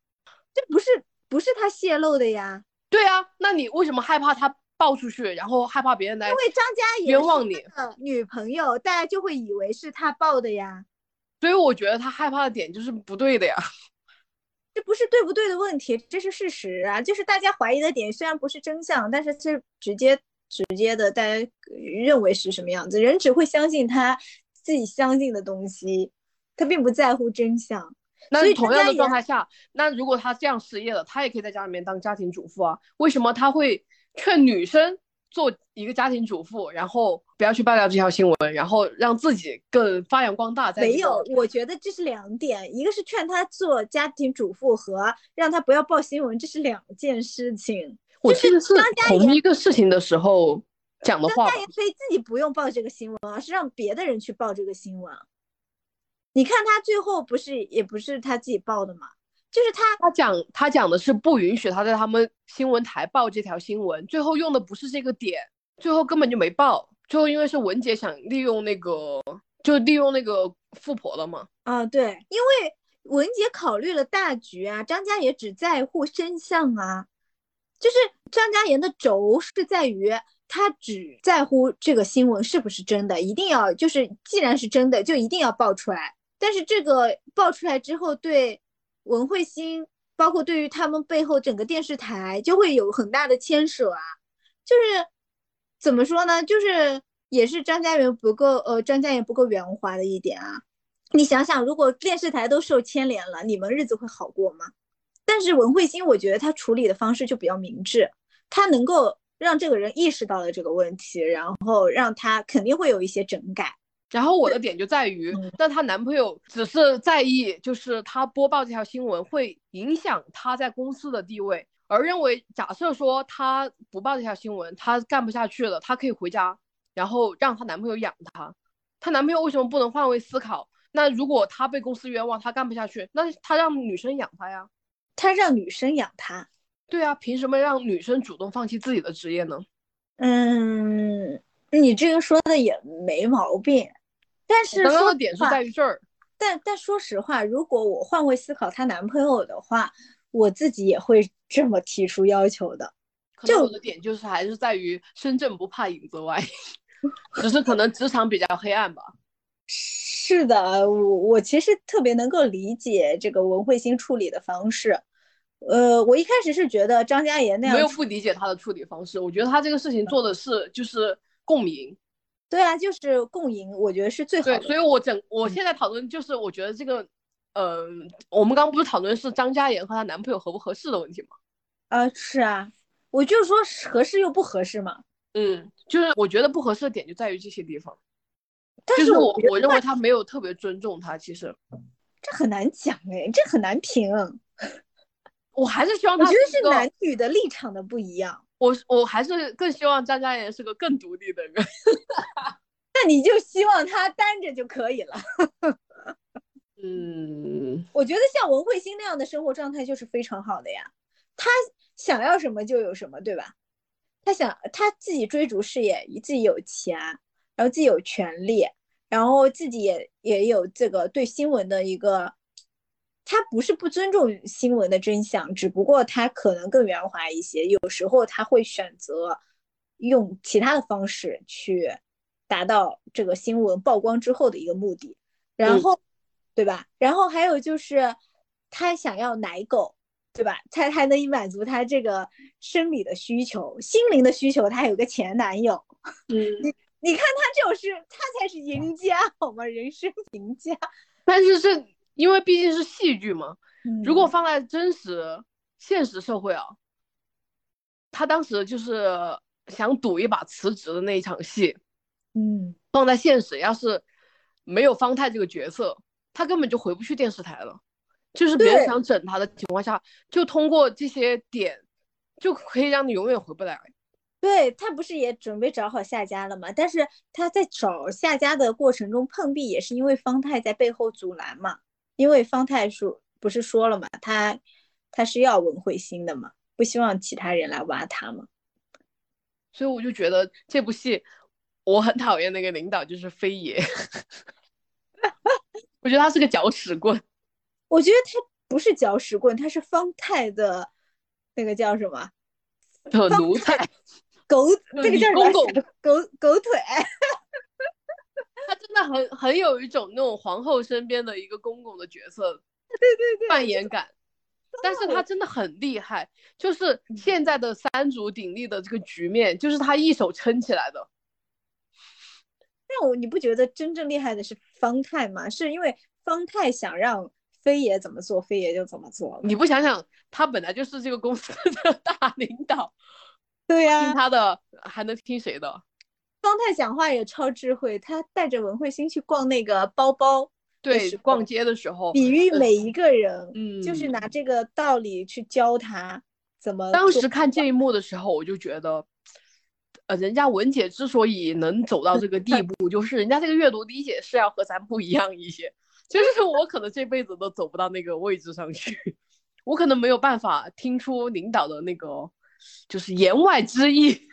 这不是不是他泄露的呀？对啊，那你为什么害怕他爆出去，然后害怕别人来？因为张嘉怡冤枉你女朋友，大家就会以为是他爆的呀。所以我觉得他害怕的点就是不对的呀。这不是对不对的问题，这是事实啊。就是大家怀疑的点虽然不是真相，但是是直接直接的，大家认为是什么样子，人只会相信他。自己相信的东西，他并不在乎真相。那同样的状态下，那如果他这样失业了，他也可以在家里面当家庭主妇啊？为什么他会劝女生做一个家庭主妇，然后不要去爆料这条新闻，然后让自己更发扬光大？没有，我觉得这是两点，一个是劝他做家庭主妇和让他不要报新闻，这是两件事情。我记得是同一个事情的时候。讲的话，大爷可以自己不用报这个新闻，而是让别的人去报这个新闻。你看他最后不是也不是他自己报的吗？就是他他讲他讲的是不允许他在他们新闻台报这条新闻，最后用的不是这个点，最后根本就没报。最后因为是文姐想利用那个，就利用那个富婆了嘛。啊，对，因为文姐考虑了大局啊，张嘉也只在乎真相啊，就是张嘉言的轴是在于。他只在乎这个新闻是不是真的，一定要就是既然是真的，就一定要爆出来。但是这个爆出来之后，对文慧心，包括对于他们背后整个电视台，就会有很大的牵扯啊。就是怎么说呢？就是也是张家元不够，呃，张家元不够圆滑的一点啊。你想想，如果电视台都受牵连了，你们日子会好过吗？但是文慧心，我觉得他处理的方式就比较明智，他能够。让这个人意识到了这个问题，然后让他肯定会有一些整改。然后我的点就在于，那她男朋友只是在意，就是她播报这条新闻会影响她在公司的地位，而认为假设说她不报这条新闻，她干不下去了，她可以回家，然后让她男朋友养她。她男朋友为什么不能换位思考？那如果她被公司冤枉，她干不下去，那她让女生养她呀？她让女生养她。对啊，凭什么让女生主动放弃自己的职业呢？嗯，你这个说的也没毛病，但是刚刚的点是在于这儿。但但说实话，如果我换位思考她男朋友的话，我自己也会这么提出要求的。就我的点就是还是在于身正不怕影子歪。只是可能职场比较黑暗吧。是的，我我其实特别能够理解这个文慧星处理的方式。呃，我一开始是觉得张嘉妍那样没有不理解他的处理方式，我觉得他这个事情做的是就是共赢。对啊，就是共赢，我觉得是最好的。对，所以我整我现在讨论就是，我觉得这个，呃，我们刚刚不是讨论是张嘉妍和她男朋友合不合适的问题吗？啊，是啊，我就说合适又不合适嘛。嗯，就是我觉得不合适的点就在于这些地方。但是我我认为他没有特别尊重他，其实这很难讲哎，这很难评。我还是希望我觉得是男女的立场的不一样。我我还是更希望张嘉妍是个更独立的人。那你就希望他单着就可以了。嗯，我觉得像文慧星那样的生活状态就是非常好的呀，他想要什么就有什么，对吧？他想他自己追逐事业，自己有钱，然后自己有权利，然后自己也也有这个对新闻的一个，他不是不尊重新闻的真相，只不过他可能更圆滑一些，有时候他会选择用其他的方式去达到这个新闻曝光之后的一个目的，然后。对吧？然后还有就是，他想要奶狗，对吧？他才能满足他这个生理的需求，心灵的需求，他有个前男友。嗯，你看他就是他才是赢家，好吗？人生赢家。但是是因为毕竟是戏剧嘛，嗯如果放在真实现实社会啊，他当时就是想赌一把辞职的那一场戏，嗯，放在现实，要是没有方太这个角色，他根本就回不去电视台了。就是别人想整他的情况下，就通过这些点，就可以让你永远回不来。对他不是也准备找好下家了吗？但是他在找下家的过程中碰壁，也是因为方太在背后阻拦嘛。因为方太说不是说了嘛，他他是要文慧心的嘛，不希望其他人来挖他嘛。所以我就觉得这部戏，我很讨厌那个领导，就是飞爷。我觉得他是个搅屎棍。我觉得他不是搅屎棍，他是方太的那个叫什么的奴才，狗，这个叫什么公公狗狗腿。他真的很很有一种那种皇后身边的一个公公的角色，对对对，扮演感。但是他真的很厉害，就是现在的三足鼎立的这个局面，就是他一手撑起来的。但我你不觉得真正厉害的是方太吗？是因为方太想让飞爷怎么做，飞爷就怎么做。你不想想，他本来就是这个公司的大领导，对呀、听他的还能听谁的？方太讲话也超智慧，他带着文慧心去逛那个包包，对逛街的时候，比喻呃每一个人，嗯就是拿这个道理去教他怎么。当时看这一幕的时候，我就觉得，呃，人家文姐之所以能走到这个地 步，就是人家这个阅读理解是要和咱不一样一些。就是我可能这辈子都走不到那个位置上去，我可能没有办法听出领导的那个就是言外之意。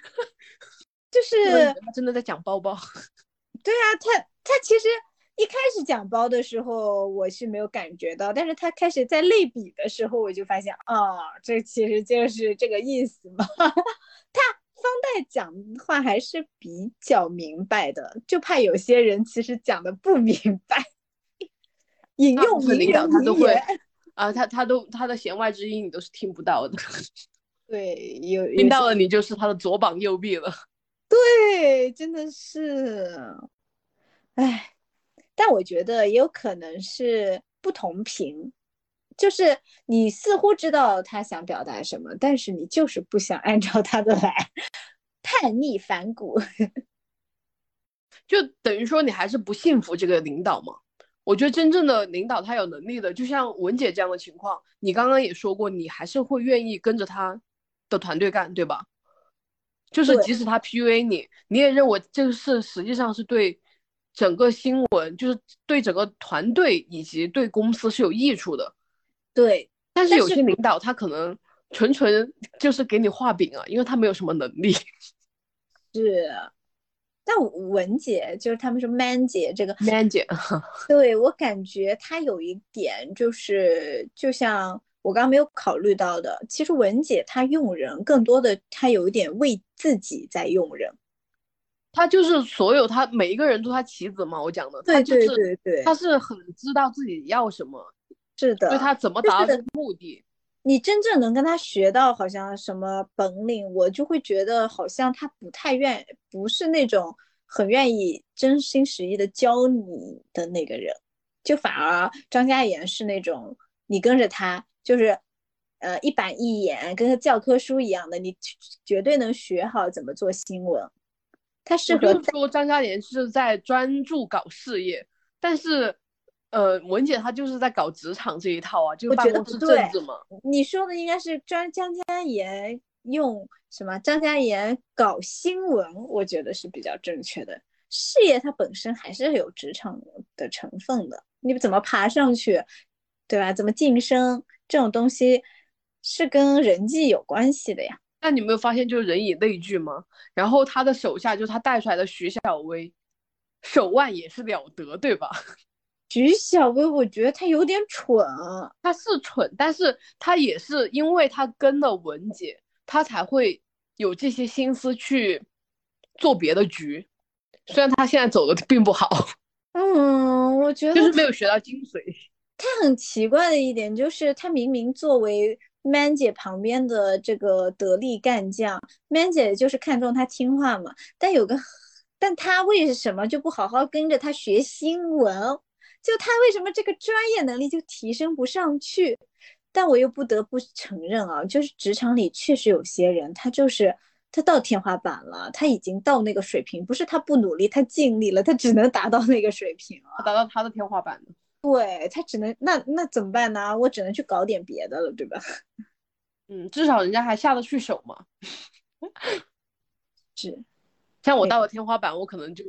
就是他真的在讲包包，对啊，他他其实一开始讲包的时候，我是没有感觉到，但是他开始在类比的时候，我就发现，哦，这其实就是这个意思嘛。他方代讲话还是比较明白的，就怕有些人其实讲的不明白，引大用名部分领导人他都会。啊，他他都他的弦外之音你都是听不到的，对，有有听到些了你就是他的左膀右臂了。对，真的是，唉，但我觉得也有可能是不同频，就是你似乎知道他想表达什么，但是你就是不想按照他的来，叛逆反骨。就等于说你还是不信服这个领导嘛。我觉得真正的领导他有能力的，就像文姐这样的情况，你刚刚也说过，你还是会愿意跟着他的团队干，对吧？就是即使他 PUA 你，你也认为这个事实际上是对整个新闻，就是对整个团队以及对公司是有益处的。对，但是有些领导他可能纯纯就是给你画饼啊，因为他没有什么能力。是。但文姐就是他们说 man 姐这个，man 姐，对我感觉她有一点就是，就像我刚刚没有考虑到的，其实文姐她用人更多的，她有一点为自己在用人。她就是所有她每一个人都她棋子嘛，我讲的，他对对就是对对，她是很知道自己要什么，是的，所以他怎么达到这个目的。你真正能跟他学到好像什么本领，我就会觉得好像他不太愿，不是那种很愿意真心实意的教你的那个人，就反而张嘉妍是那种你跟着他就是，呃一板一眼，跟个教科书一样的，你绝对能学好怎么做新闻。他适合说张嘉妍是在专注搞事业，但是。呃，文姐她就是在搞职场这一套啊，就是办公室政治嘛。你说的应该是专张嘉妍用什么？张嘉妍搞新闻，我觉得是比较正确的。事业它本身还是有职场的成分的，你怎么爬上去，对吧？怎么晋升这种东西是跟人际有关系的呀。那你没有发现就是人以类聚吗？然后他的手下就是他带出来的徐小薇，手腕也是了得，对吧？徐小薇，我觉得她有点蠢，她是蠢，但是她也是因为她跟了文姐，她才会有这些心思去做别的局。虽然她现在走的并不好，嗯，我觉得就是没有学到精髓。他很奇怪的一点就是，他明明作为 Man 姐旁边的这个得力干将，Man 姐就是看中他听话嘛，但有个，但他为什么就不好好跟着他学新闻？就他为什么这个专业能力就提升不上去？但我又不得不承认啊，就是职场里确实有些人，他就是他到天花板了，他已经到那个水平，不是他不努力，他尽力了，他只能达到那个水平了，达到他的天花板了。对他只能那那怎么办呢？我只能去搞点别的了，对吧？嗯，至少人家还下得去手嘛。是。像我到了天花板，我可能就，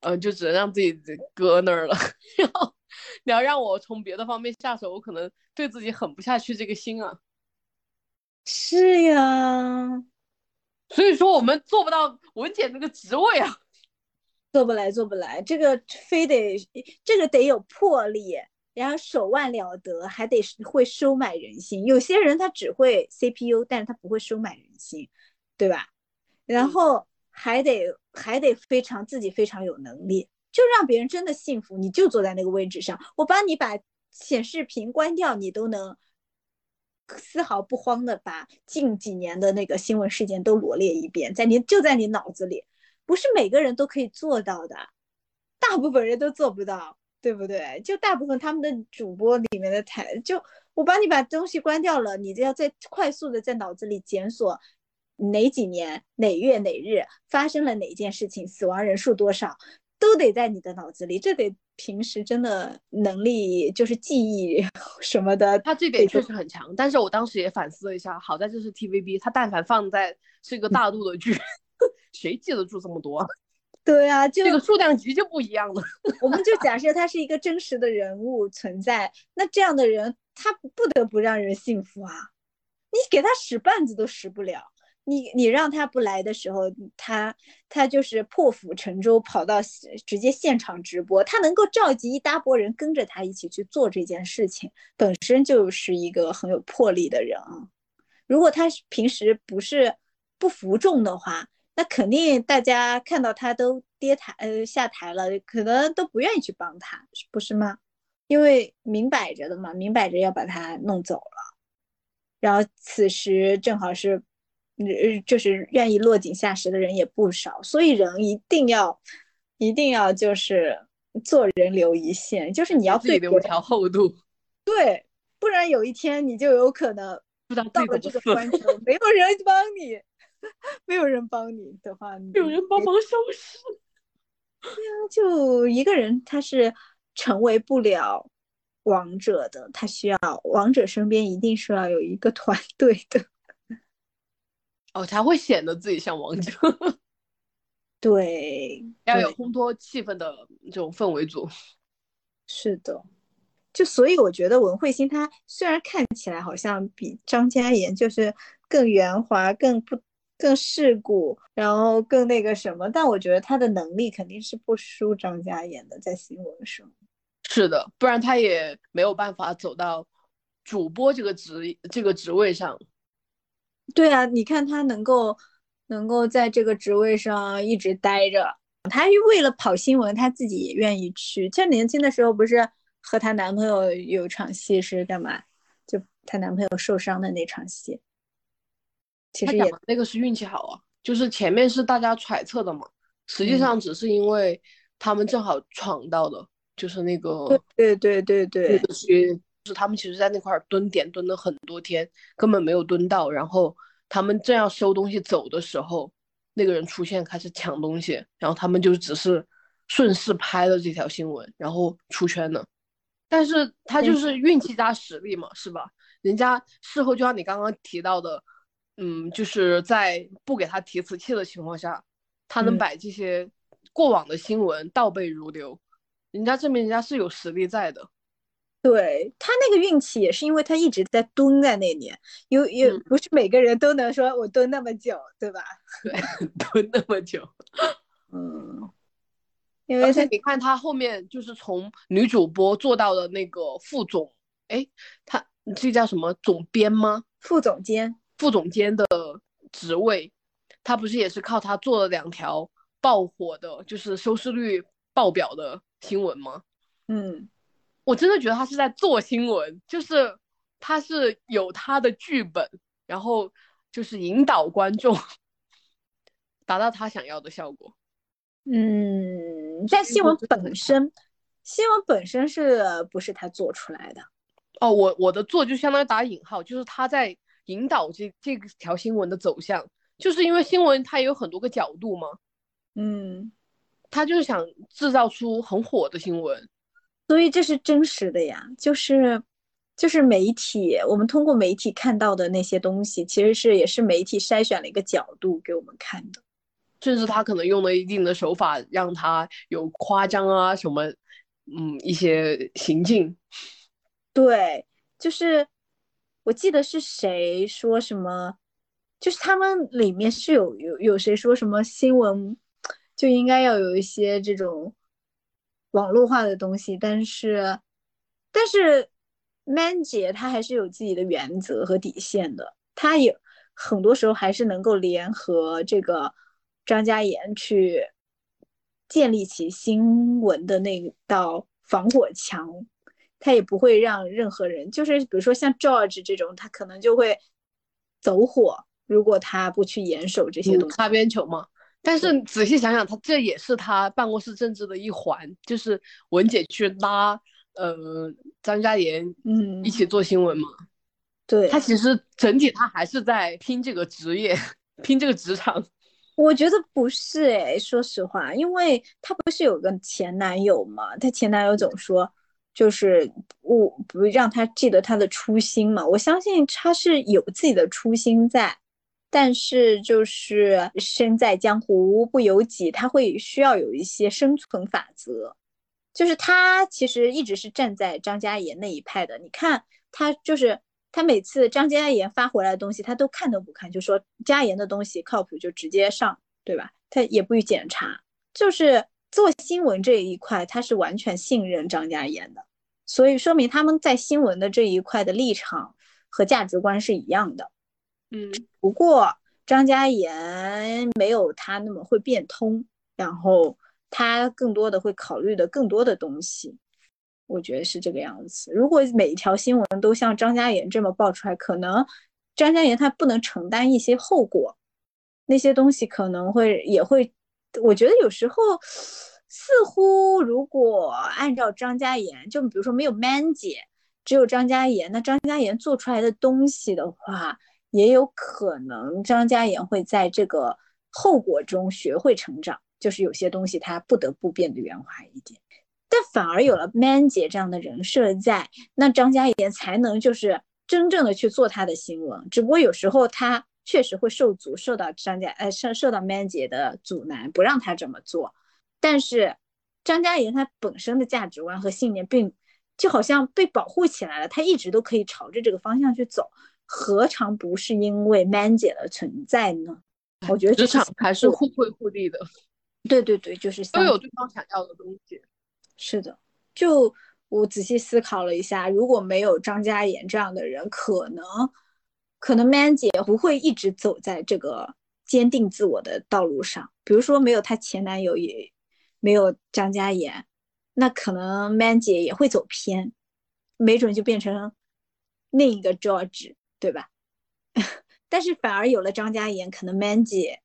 呃，就只能让自己搁那儿了。然后你要让我从别的方面下手，我可能对自己狠不下去这个心啊。是呀，所以说我们做不到文姐那个职位啊，做不来，做不来。这个非得，这个得有魄力，然后手腕了得，还得会收买人心。有些人他只会 CPU，但是他不会收买人心，对吧？然后。还得还得非常自己非常有能力，就让别人真的信服，你就坐在那个位置上，我帮你把显示屏关掉，你都能丝毫不慌的把近几年的那个新闻事件都罗列一遍，在你就在你脑子里，不是每个人都可以做到的，大部分人都做不到，对不对？就大部分他们的主播里面的台，就我帮你把东西关掉了，你就要再快速的在脑子里检索。哪几年哪月哪日发生了哪件事情，死亡人数多少，都得在你的脑子里。这得平时真的能力，就是记忆什么的。他这点确实很强，但是我当时也反思了一下，好在这是 TVB，他但凡放在是一个大陆的剧，谁记得住这么多？对啊，就这个数量级就不一样了。我们就假设他是一个真实的人物存在，那这样的人他不得不让人信服啊！你给他使绊子都使不了。你你让他不来的时候，他他就是破釜沉舟跑到直接现场直播，他能够召集一大波人跟着他一起去做这件事情，本身就是一个很有魄力的人啊。如果他平时不是不服众的话，那肯定大家看到他都跌台呃下台了，可能都不愿意去帮他，不是吗？因为明摆着的嘛，明摆着要把他弄走了，然后此时正好是。呃，就是愿意落井下石的人也不少，所以人一定要，一定要就是做人留一线，就是你要自己留条厚度，对，不然有一天你就有可能到了这个关头，没有人帮你，没有人帮你的话，没有人帮忙收拾。对呀，就一个人他是成为不了王者的，他需要王者身边一定是要有一个团队的。哦，才会显得自己像王者。对，要有烘托气氛的这种氛围组。是的，就所以我觉得文慧欣她虽然看起来好像比张嘉妍就是更圆滑、更不、更世故，然后更那个什么，但我觉得她的能力肯定是不输张嘉妍的，在新闻上。是的，不然她也没有办法走到主播这个职这个职位上。对啊，你看他能够，能够在这个职位上一直待着。她为了跑新闻，她自己也愿意去。像年轻的时候，不是和她男朋友有场戏是干嘛？就她男朋友受伤的那场戏。其实也那个是运气好啊，就是前面是大家揣测的嘛，实际上只是因为他们正好闯到的，就是那个对对对对对，就是他们其实在那块蹲点蹲了很多天，根本没有蹲到，然后他们正要收东西走的时候，那个人出现开始抢东西，然后他们就只是顺势拍了这条新闻，然后出圈了，但是他就是运气加实力嘛，是吧？人家事后就像你刚刚提到的。嗯，就是在不给他提词器的情况下，他能把这些过往的新闻倒背如流，人家证明人家是有实力在的。对他那个运气也是因为他一直在蹲在那里，有有不是每个人都能说我蹲那么久，对吧？对，蹲那么久。嗯，因为他你看他后面就是从女主播做到了那个副总，哎，他这叫什么总编吗？副总监。副总监的职位，他不是也是靠他做了两条爆火的，就是收视率爆表的新闻吗？嗯，我真的觉得他是在做新闻，就是他是有他的剧本，然后就是引导观众，达到他想要的效果。嗯，但新闻本身，新闻本身是不是他做出来的？哦，我我的做就相当于打引号，就是他在。引导这这条新闻的走向，就是因为新闻它也有很多个角度嘛，嗯，他就是想制造出很火的新闻，所以这是真实的呀，就是就是媒体，我们通过媒体看到的那些东西，其实是也是媒体筛选了一个角度给我们看的，甚至他可能用了一定的手法，让他有夸张啊什么，嗯，一些行径，对，就是。我记得是谁说什么，就是他们里面是有有有谁说什么新闻就应该要有一些这种网络化的东西，但是但是 Man 姐她还是有自己的原则和底线的，她也很多时候还是能够联合这个张嘉妍去建立起新闻的那道防火墙。他也不会让任何人，就是比如说像 George 这种，他可能就会走火。如果他不去严守这些东西，擦边球嘛。但是仔细想想，他这也是他办公室政治的一环，就是文姐去拉呃张嘉妍，嗯，一起做新闻嘛。对他其实整体他还是在拼这个职业，拼这个职场。我觉得不是哎，说实话，因为他不是有个前男友嘛，他前男友总说。就是我不让他记得他的初心嘛，我相信他是有自己的初心在，但是就是身在江湖不由己，他会需要有一些生存法则。就是他其实一直是站在张嘉妍那一派的，你看他就是他每次张嘉妍发回来的东西，他都看都不看，就说嘉妍的东西靠谱就直接上，对吧？他也不予检查，就是。做新闻这一块，他是完全信任张嘉妍的，所以说明他们在新闻的这一块的立场和价值观是一样的。嗯，不过张嘉妍没有他那么会变通，然后他更多的会考虑的更多的东西，我觉得是这个样子。如果每一条新闻都像张嘉妍这么爆出来，可能张嘉妍她不能承担一些后果，那些东西可能会也会。我觉得有时候似乎，如果按照张嘉妍，就比如说没有 Man 姐，只有张嘉妍，那张嘉妍做出来的东西的话，也有可能张嘉妍会在这个后果中学会成长，就是有些东西她不得不变得圆滑一点。但反而有了 Man 姐这样的人设在，那张嘉妍才能就是真正的去做她的新闻。只不过有时候她。确实会受阻，受到张家呃受受到 Man 姐的阻拦，不让他这么做。但是张嘉妍她本身的价值观和信念，并就好像被保护起来了，她一直都可以朝着这个方向去走，何尝不是因为 Man 姐的存在呢？我觉得职场还是互惠互利的。对对对，就是都有对方想要的东西。是的，就我仔细思考了一下，如果没有张嘉妍这样的人，可能。可能 Man 姐不会一直走在这个坚定自我的道路上。比如说，没有她前男友，也没有张嘉妍，那可能 Man 姐也会走偏，没准就变成另一个 George，对吧？但是反而有了张嘉妍，可能 Man 姐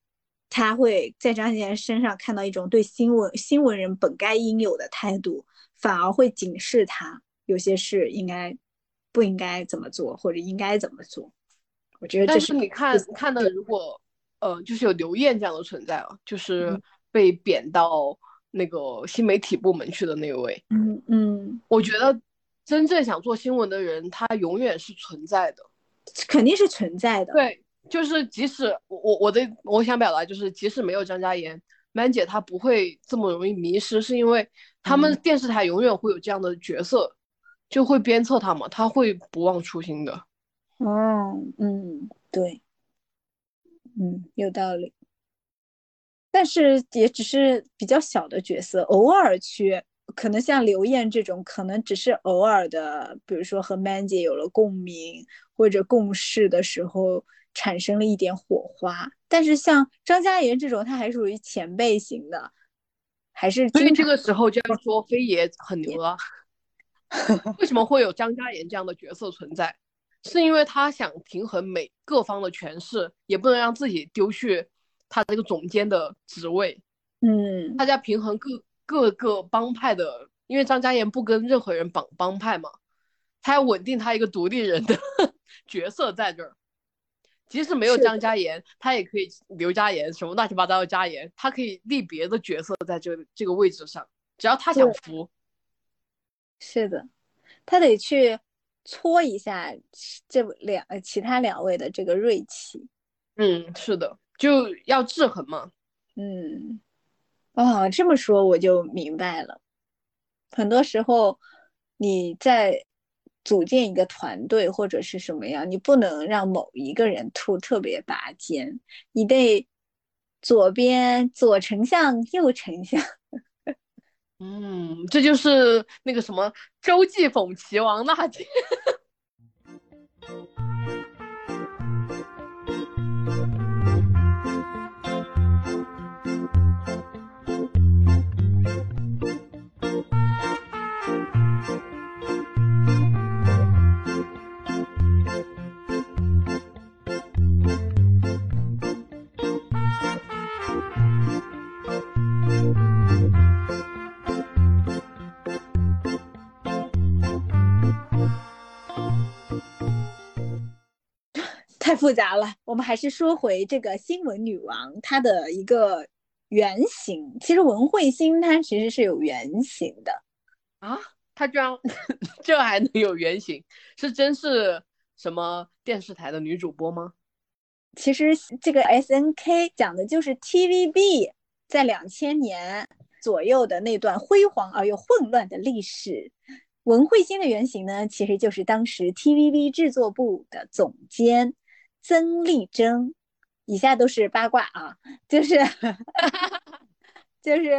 她会在张嘉妍身上看到一种对新闻新闻人本该应有的态度，反而会警示她有些事应该不应该怎么做，或者应该怎么做。我觉得这但是你看看的，如果呃，就是有刘艳这样的存在啊，就是被贬到那个新媒体部门去的那位，嗯嗯，我觉得真正想做新闻的人，他永远是存在的。肯定是存在的。对，就是即使我我我的我想表达就是，即使没有张嘉妍，Man 姐她不会这么容易迷失，是因为他们电视台永远会有这样的角色，就会鞭策她嘛，她会不忘初心的。哦，嗯，对，嗯，有道理。但是也只是比较小的角色，偶尔去，可能像刘艳这种，可能只是偶尔的，比如说和 Man 姐有了共鸣或者共事的时候产生了一点火花。但是像张嘉妍这种，她还属于前辈型的，还是所以经常这个时候就要说飞爷很牛啊。为什么会有张嘉妍这样的角色存在？是因为他想平衡每各方的权势，也不能让自己丢去他这个总监的职位。嗯大家平衡各各个帮派的，因为张嘉妍不跟任何人绑帮派嘛，他要稳定他一个独立人的 角色在这儿。即使没有张嘉妍，他也可以刘嘉妍什么乱七八糟的嘉妍，他可以立别的角色在这这个位置上，只要他想对服。是的，他得去搓一下这两呃其他两位的这个锐气。嗯，是的，就要制衡嘛。嗯，哦，这么说我就明白了。很多时候你在组建一个团队或者是什么样，你不能让某一个人突特别拔尖，你得左边左丞相右丞相。嗯，这就是那个什么周记讽齐王纳谏。复杂了，我们还是说回这个新闻女王她的一个原型。其实文慧欣她其实是有原型的，啊，她居然 这还能有原型？是真是什么电视台的女主播吗？其实这个 S N K 讲的就是 T V B 在两千年左右的那段辉煌而又混乱的历史。文慧欣的原型呢，其实就是当时 T V B 制作部的总监曾丽珍。以下都是八卦啊，就是 就是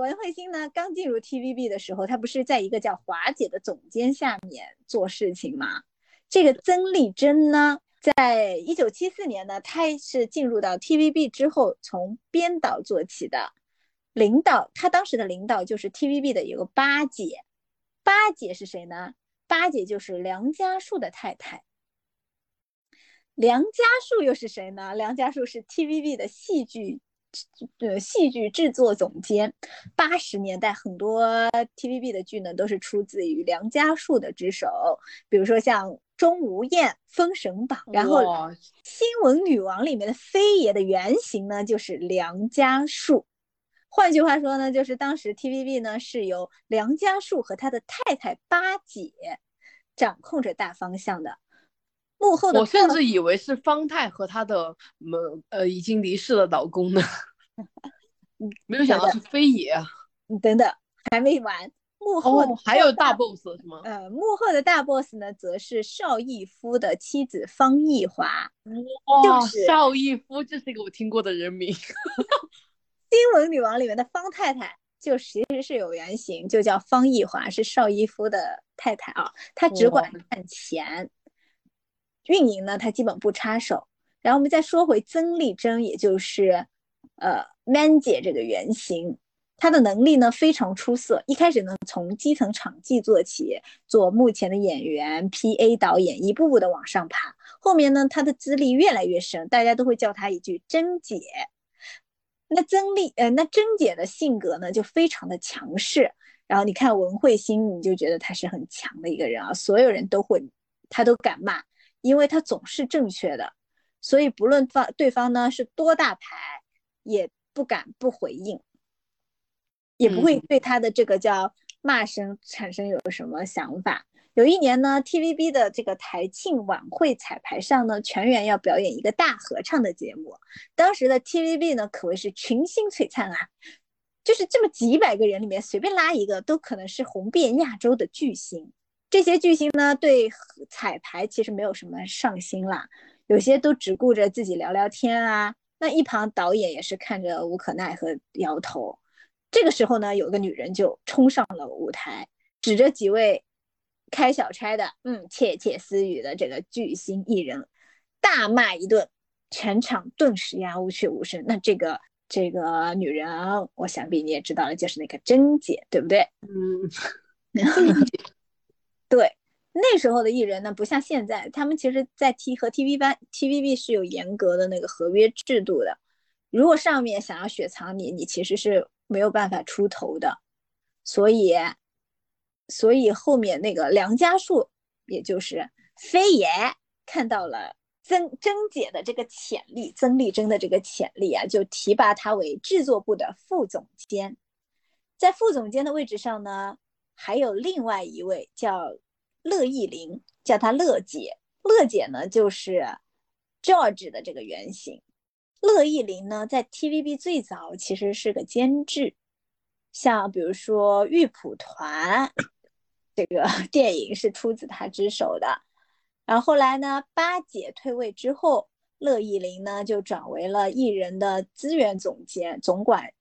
文慧欣呢，刚进入 TVB 的时候，她不是在一个叫华姐的总监下面做事情吗？这个曾丽珍呢，在一九七四年呢，她是进入到 TVB 之后，从编导做起的。领导，她当时的领导就是 TVB 的有个八姐，八姐是谁呢？八姐就是梁家树的太太。梁家树又是谁呢？梁家树是 TVB 的戏剧，呃，戏剧制作总监。八十年代很多 TVB 的剧呢，都是出自于梁家树的之手，比如说像《钟无艳》《封神榜》，然后《新闻女王》里面的飞爷的原型呢，就是梁家树。换句话说呢，就是当时 TVB 呢是由梁家树和他的太太八姐掌控着大方向的。幕后的我甚至以为是方太和她的呃呃已经离世的老公呢，没有想到是飞爷啊！等等还没完，幕后哦，还有大 boss 是吗？呃幕后的大 boss 呢，则是邵逸夫的妻子方逸华。哇，就是邵逸夫，这是一个我听过的人名。新闻女王里面的方太太，就其实是有原型，就叫方逸华，是邵逸夫的太太啊。她只管哇赚钱，运营呢她基本不插手。然后我们再说回曾丽珍，也就是呃 Man 姐这个原型，她的能力呢非常出色。一开始呢从基层场记做起，做幕前的演员、P.A. 导演，一步步的往上爬。后面呢她的资历越来越深，大家都会叫她一句珍姐。那曾丽呃那珍姐的性格呢就非常的强势。然后你看文慧心，你就觉得她是很强的一个人啊，所有人都会，她都敢骂，因为他总是正确的，所以不论方对方呢是多大牌，也不敢不回应，也不会对他的这个叫骂声产生有什么想法。有一年呢，TVB 的这个台庆晚会彩排上呢，全员要表演一个大合唱的节目，当时的 TVB 呢可谓是群星璀璨啊。就是这么几百个人里面随便拉一个，都可能是红遍亚洲的巨星。这些巨星呢，对彩排其实没有什么上心啦，有些都只顾着自己聊聊天啊。那一旁导演也是看着无可奈何，摇头。这个时候呢，有个女人就冲上了舞台，指着几位开小差的、嗯窃窃私语的这个巨星艺人，大骂一顿，全场顿时鸦雀无声。那这个。这个女人，我想必你也知道了，就是那个甄姐，对不对？嗯，对，那时候的艺人呢，不像现在，他们其实，在 T 和 TV 班 TVB 是有严格的那个合约制度的。如果上面想要雪藏你，你其实是没有办法出头的。所以，所以后面那个梁家树，也就是飞爷，看到了。曾曾姐的这个潜力，曾丽珍的这个潜力啊，就提拔她为制作部的副总监。在副总监的位置上呢，还有另外一位叫乐意玲，叫她乐姐。乐姐呢，就是 George 的这个原型。乐意玲呢，在 TVB 最早其实是个监制，像比如说《玉蒲团》这个 电影是出自她之手的。然后后来呢，八姐退位之后，乐意玲呢就转为了艺人的资源总监，总管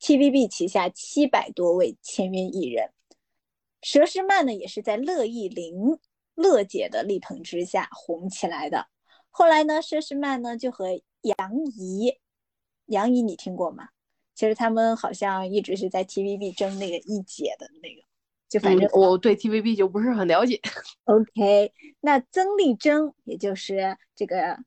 TVB 旗下七百多位签约艺人。佘诗曼呢也是在乐意玲、乐姐的力捧之下红起来的。后来呢，佘诗曼呢就和杨怡，杨怡你听过吗？其实他们好像一直是在 TVB 争那个一姐的那个。就反正我对 TVB 就不是很了解。OK，那曾丽珍也就是这个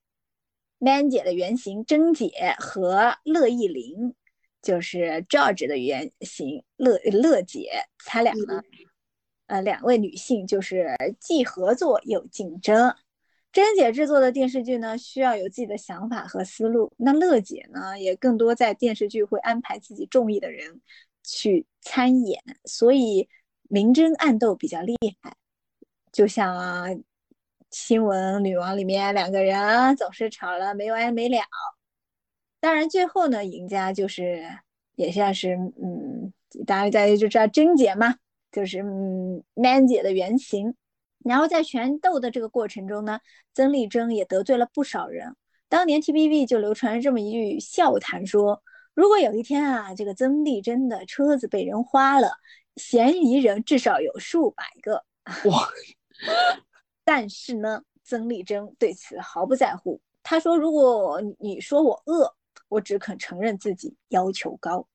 Man 姐的原型，珍姐和乐意玲就是 George 的原型，乐乐姐，他俩呢，呃，两位女性就是既合作又竞争。珍姐制作的电视剧呢，需要有自己的想法和思路，那乐姐呢，也更多在电视剧会安排自己中意的人去参演，所以。明争暗斗比较厉害，就像新闻女王里面两个人总是吵了没完没了。当然最后呢，赢家就是也像是嗯，大家大家就知道甄姐嘛，就是嗯 Man 姐的原型。然后在权斗的这个过程中呢，曾丽珍也得罪了不少人。当年 TVB 就流传这么一句笑谈说：如果有一天啊，这个曾丽珍的车子被人花了。嫌疑人至少有数百个哇！但是呢，曾丽珍对此毫不在乎。她说：“如果你说我饿，我只肯承认自己要求高。”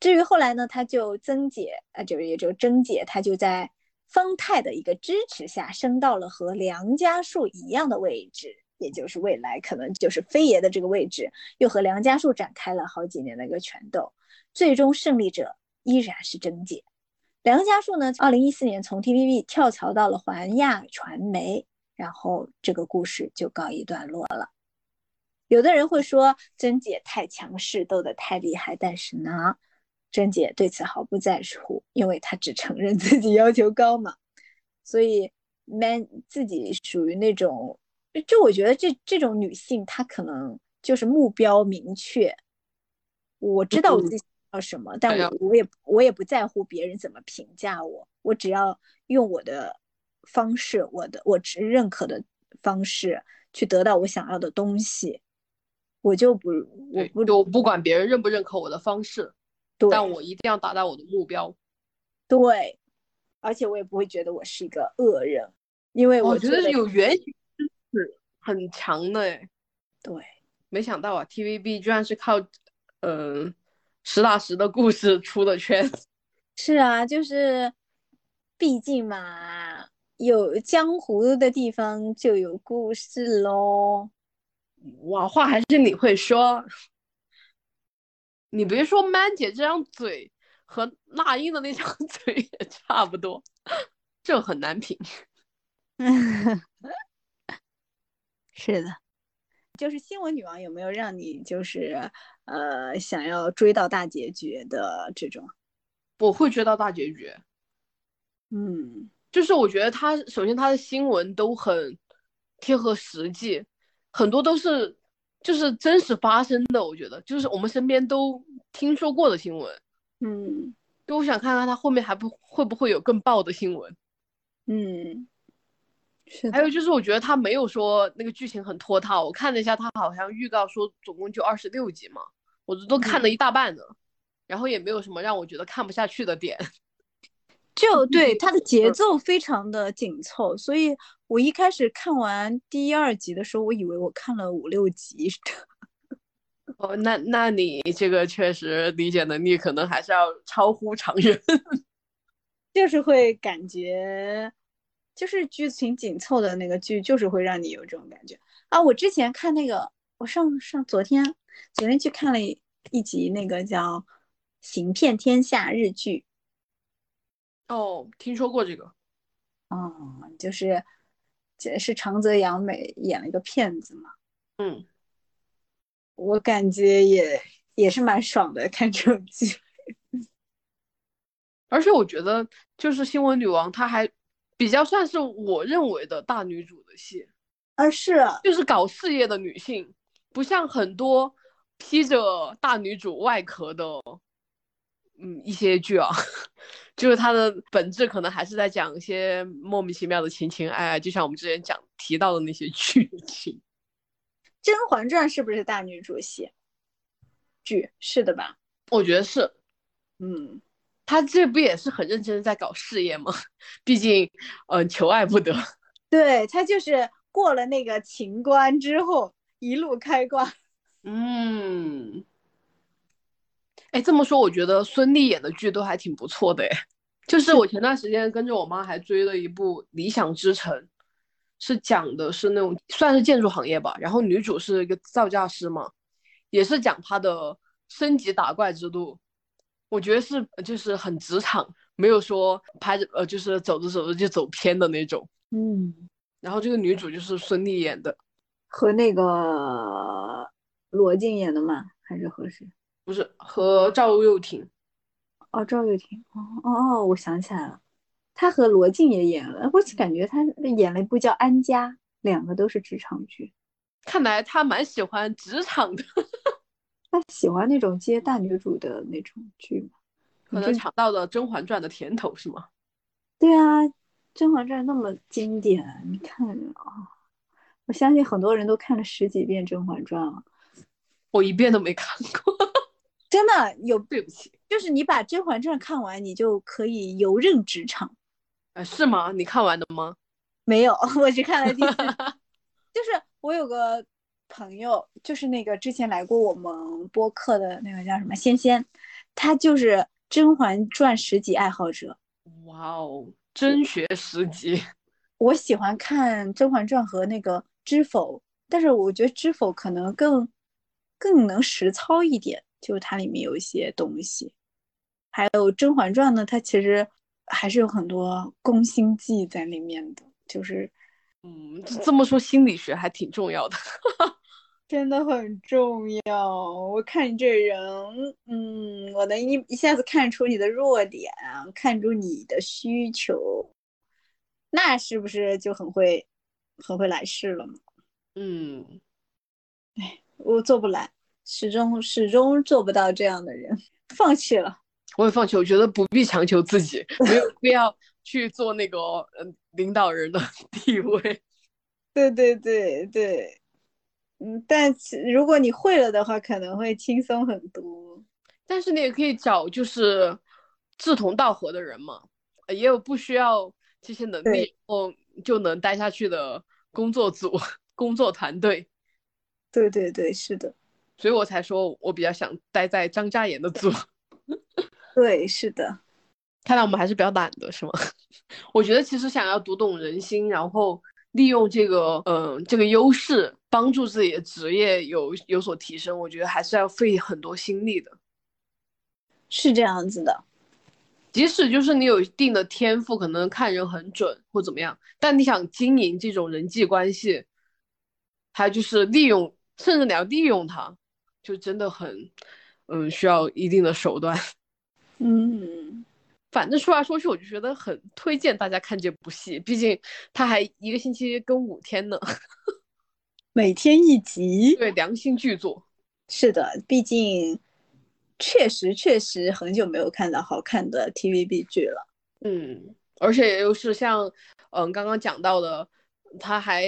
至于后来呢，他就曾姐啊，就是也就曾姐，她就在方太的一个支持下，升到了和梁家树一样的位置，也就是未来可能就是飞爷的这个位置，又和梁家树展开了好几年的一个权斗，最终胜利者。依然是曾姐，梁家树呢？二零一四年从 TVB 跳槽到了环亚传媒，然后这个故事就告一段落了。有的人会说甄姐太强势，斗得太厉害，但是呢，甄姐对此毫不在乎，因为她只承认自己要求高嘛。所以 man 自己属于那种，就我觉得这这种女性，她可能就是目标明确，我知道我自己。要什么？但我我也我也不在乎别人怎么评价我，我只要用我的方式，我的我只认可的方式去得到我想要的东西，我就不我不我不管别人认不认可我的方式，但我一定要达到我的目标。对，而且我也不会觉得我是一个恶人，因为我觉得有原型是很强的哎。对，没想到啊，TVB 居然是靠嗯实打实的故事出的圈。是啊，就是，毕竟嘛，有江湖的地方就有故事喽。哇，话还是你会说。你别说曼姐这张嘴和那英的那张 嘴也差不多，这很难评。是的，就是新闻女王有没有让你就是呃想要追到大结局的这种？我会追到大结局，嗯就是我觉得他首先他的新闻都很贴合实际，很多都是就是真实发生的，我觉得就是我们身边都听说过的新闻。嗯就我想看看他后面还不会不会有更爆的新闻。嗯，还有就是我觉得他没有说那个剧情很拖沓，我看了一下，他好像预告说总共就二十六集嘛，我都看了一大半呢，然后也没有什么让我觉得看不下去的点。就 对它的节奏非常的紧凑，所以我一开始看完第一二集的时候，我以为我看了五六集。哦，那那你这个确实理解能力可能还是要超乎常人。就是会感觉，就是剧情紧凑的那个剧，就是会让你有这种感觉啊！我之前看那个，我上上昨天昨天去看了一一集那个叫《行骗天下》日剧，哦，听说过这个。哦，就是这是长泽雅美演了一个骗子嘛，嗯，我感觉也也是蛮爽的，看这种剧。而且我觉得就是新闻女王，她还比较算是我认为的大女主的戏。啊，是就是搞事业的女性，不像很多披着大女主外壳的，嗯，一些剧啊，就是它的本质可能还是在讲一些莫名其妙的情情爱爱，就像我们之前讲提到的那些剧情。《甄嬛传》是不是大女主戏剧？是的吧？我觉得是，嗯，她这不也是很认真的在搞事业吗？毕竟，嗯、求爱不得。对，她就是过了那个情关之后，一路开挂。嗯，哎，这么说，我觉得孙俪演的剧都还挺不错的哎。就是我前段时间跟着我妈还追了一部《理想之城》，是讲的是那种算是建筑行业吧，然后女主是一个造价师嘛，也是讲她的升级打怪之路。我觉得是就是很职场，没有说拍着呃就是走着走着就走偏的那种。嗯，然后这个女主就是孙俪演的，和那个罗晋演的吗？还是和谁？不是和赵又廷。哦，赵又廷。哦哦哦，我想起来了，他和罗晋也演了。我感觉他演了一部叫《安家》，两个都是职场剧。看来他蛮喜欢职场的，他喜欢那种接大女主的那种剧嘛？可能尝到了《甄嬛传》的甜头是吗？对啊，《甄嬛传》那么经典，你看啊，我相信很多人都看了十几遍《甄嬛传》了。我一遍都没看过，真的有，对不起。就是你把《甄嬛传》看完，你就可以游刃职场。呃，是吗？你看完的吗？没有，我只看了第四。就是我有个朋友，就是那个之前来过我们播客的那个叫什么仙仙，他就是《甄嬛传》十级爱好者。哇哦，真学十级。我喜欢看《甄嬛传》和那个《知否》，但是我觉得《知否》可能更更能实操一点，就是它里面有一些东西。还有《甄嬛传》呢，它其实还是有很多宫心计在里面的，就是嗯，这么说心理学还挺重要的。真的很重要。我看你这人，嗯，我能一一下子看出你的弱点，看出你的需求，那是不是就很会很会来事了呢？嗯，哎我做不来，始终始终做不到这样的人，放弃了。我也放弃，我觉得不必强求自己，没有必要去做那个嗯领导人的地位。对对对对，嗯，但其如果你会了的话，可能会轻松很多。但是你也可以找就是志同道合的人嘛，呃也有不需要这些能力对后就能待下去的工作组、工作团队。对对对，是的，所以我才说我比较想待在张嘉妍的组。对，是的。看来我们还是比较懒的，是吗？我觉得其实想要读懂人心，然后利用这个嗯这个优势，帮助自己的职业有有所提升，我觉得还是要费很多心力的。是这样子的，即使就是你有一定的天赋，可能看人很准或怎么样，但你想经营这种人际关系，还有就是利用，甚至你要利用它，就真的很嗯需要一定的手段。嗯。反正说来说去，我就觉得很推荐大家看这部戏，毕竟它还一个星期更五天呢，每天一集，对，良心剧作。是的，毕竟确实确实很久没有看到好看的 TVB 剧了。嗯，而且又是像嗯刚刚讲到的，它还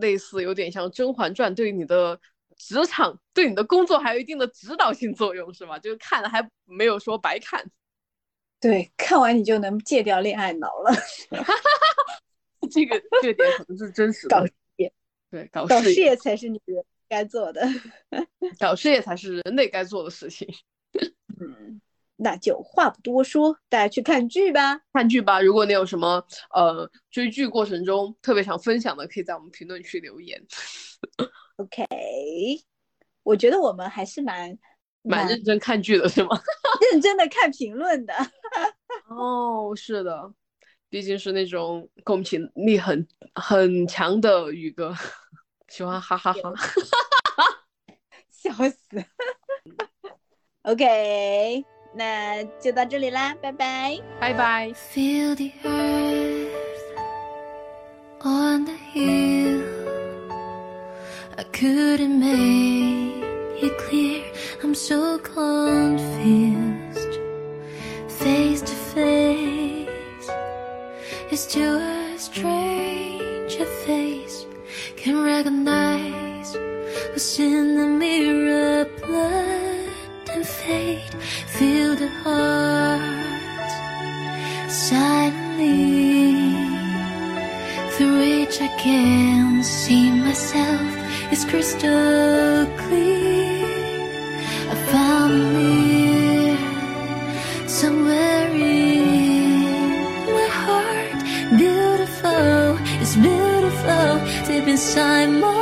类似有点像《甄嬛传》，对你的职场、对你的工作还有一定的指导性作用，是吗？就是看了还没有说白看。对，看完你就能戒掉恋爱脑了。这个这个点可能是真实的。搞事业，对，搞搞事业才是女人该做的。搞事业才是人类该做的事情。嗯，那就话不多说，大家去看剧吧。看剧吧。如果你有什么呃追剧过程中特别想分享的，可以在我们评论区留言。OK，我觉得我们还是蛮。蛮认真看剧的是吗？认真的看评论的。哦，是的，毕竟是那种共情力很很强的宇哥，喜欢哈哈哈，笑死。OK，那就到这里啦，拜拜，拜拜。I'm so confused. Face to face is to a stranger face. Can recognize what's in the mirror. Blood and fate fill the heart silently. Through which I can see myself is crystal clear I found me somewhere in my heart. Beautiful, it's beautiful deep inside my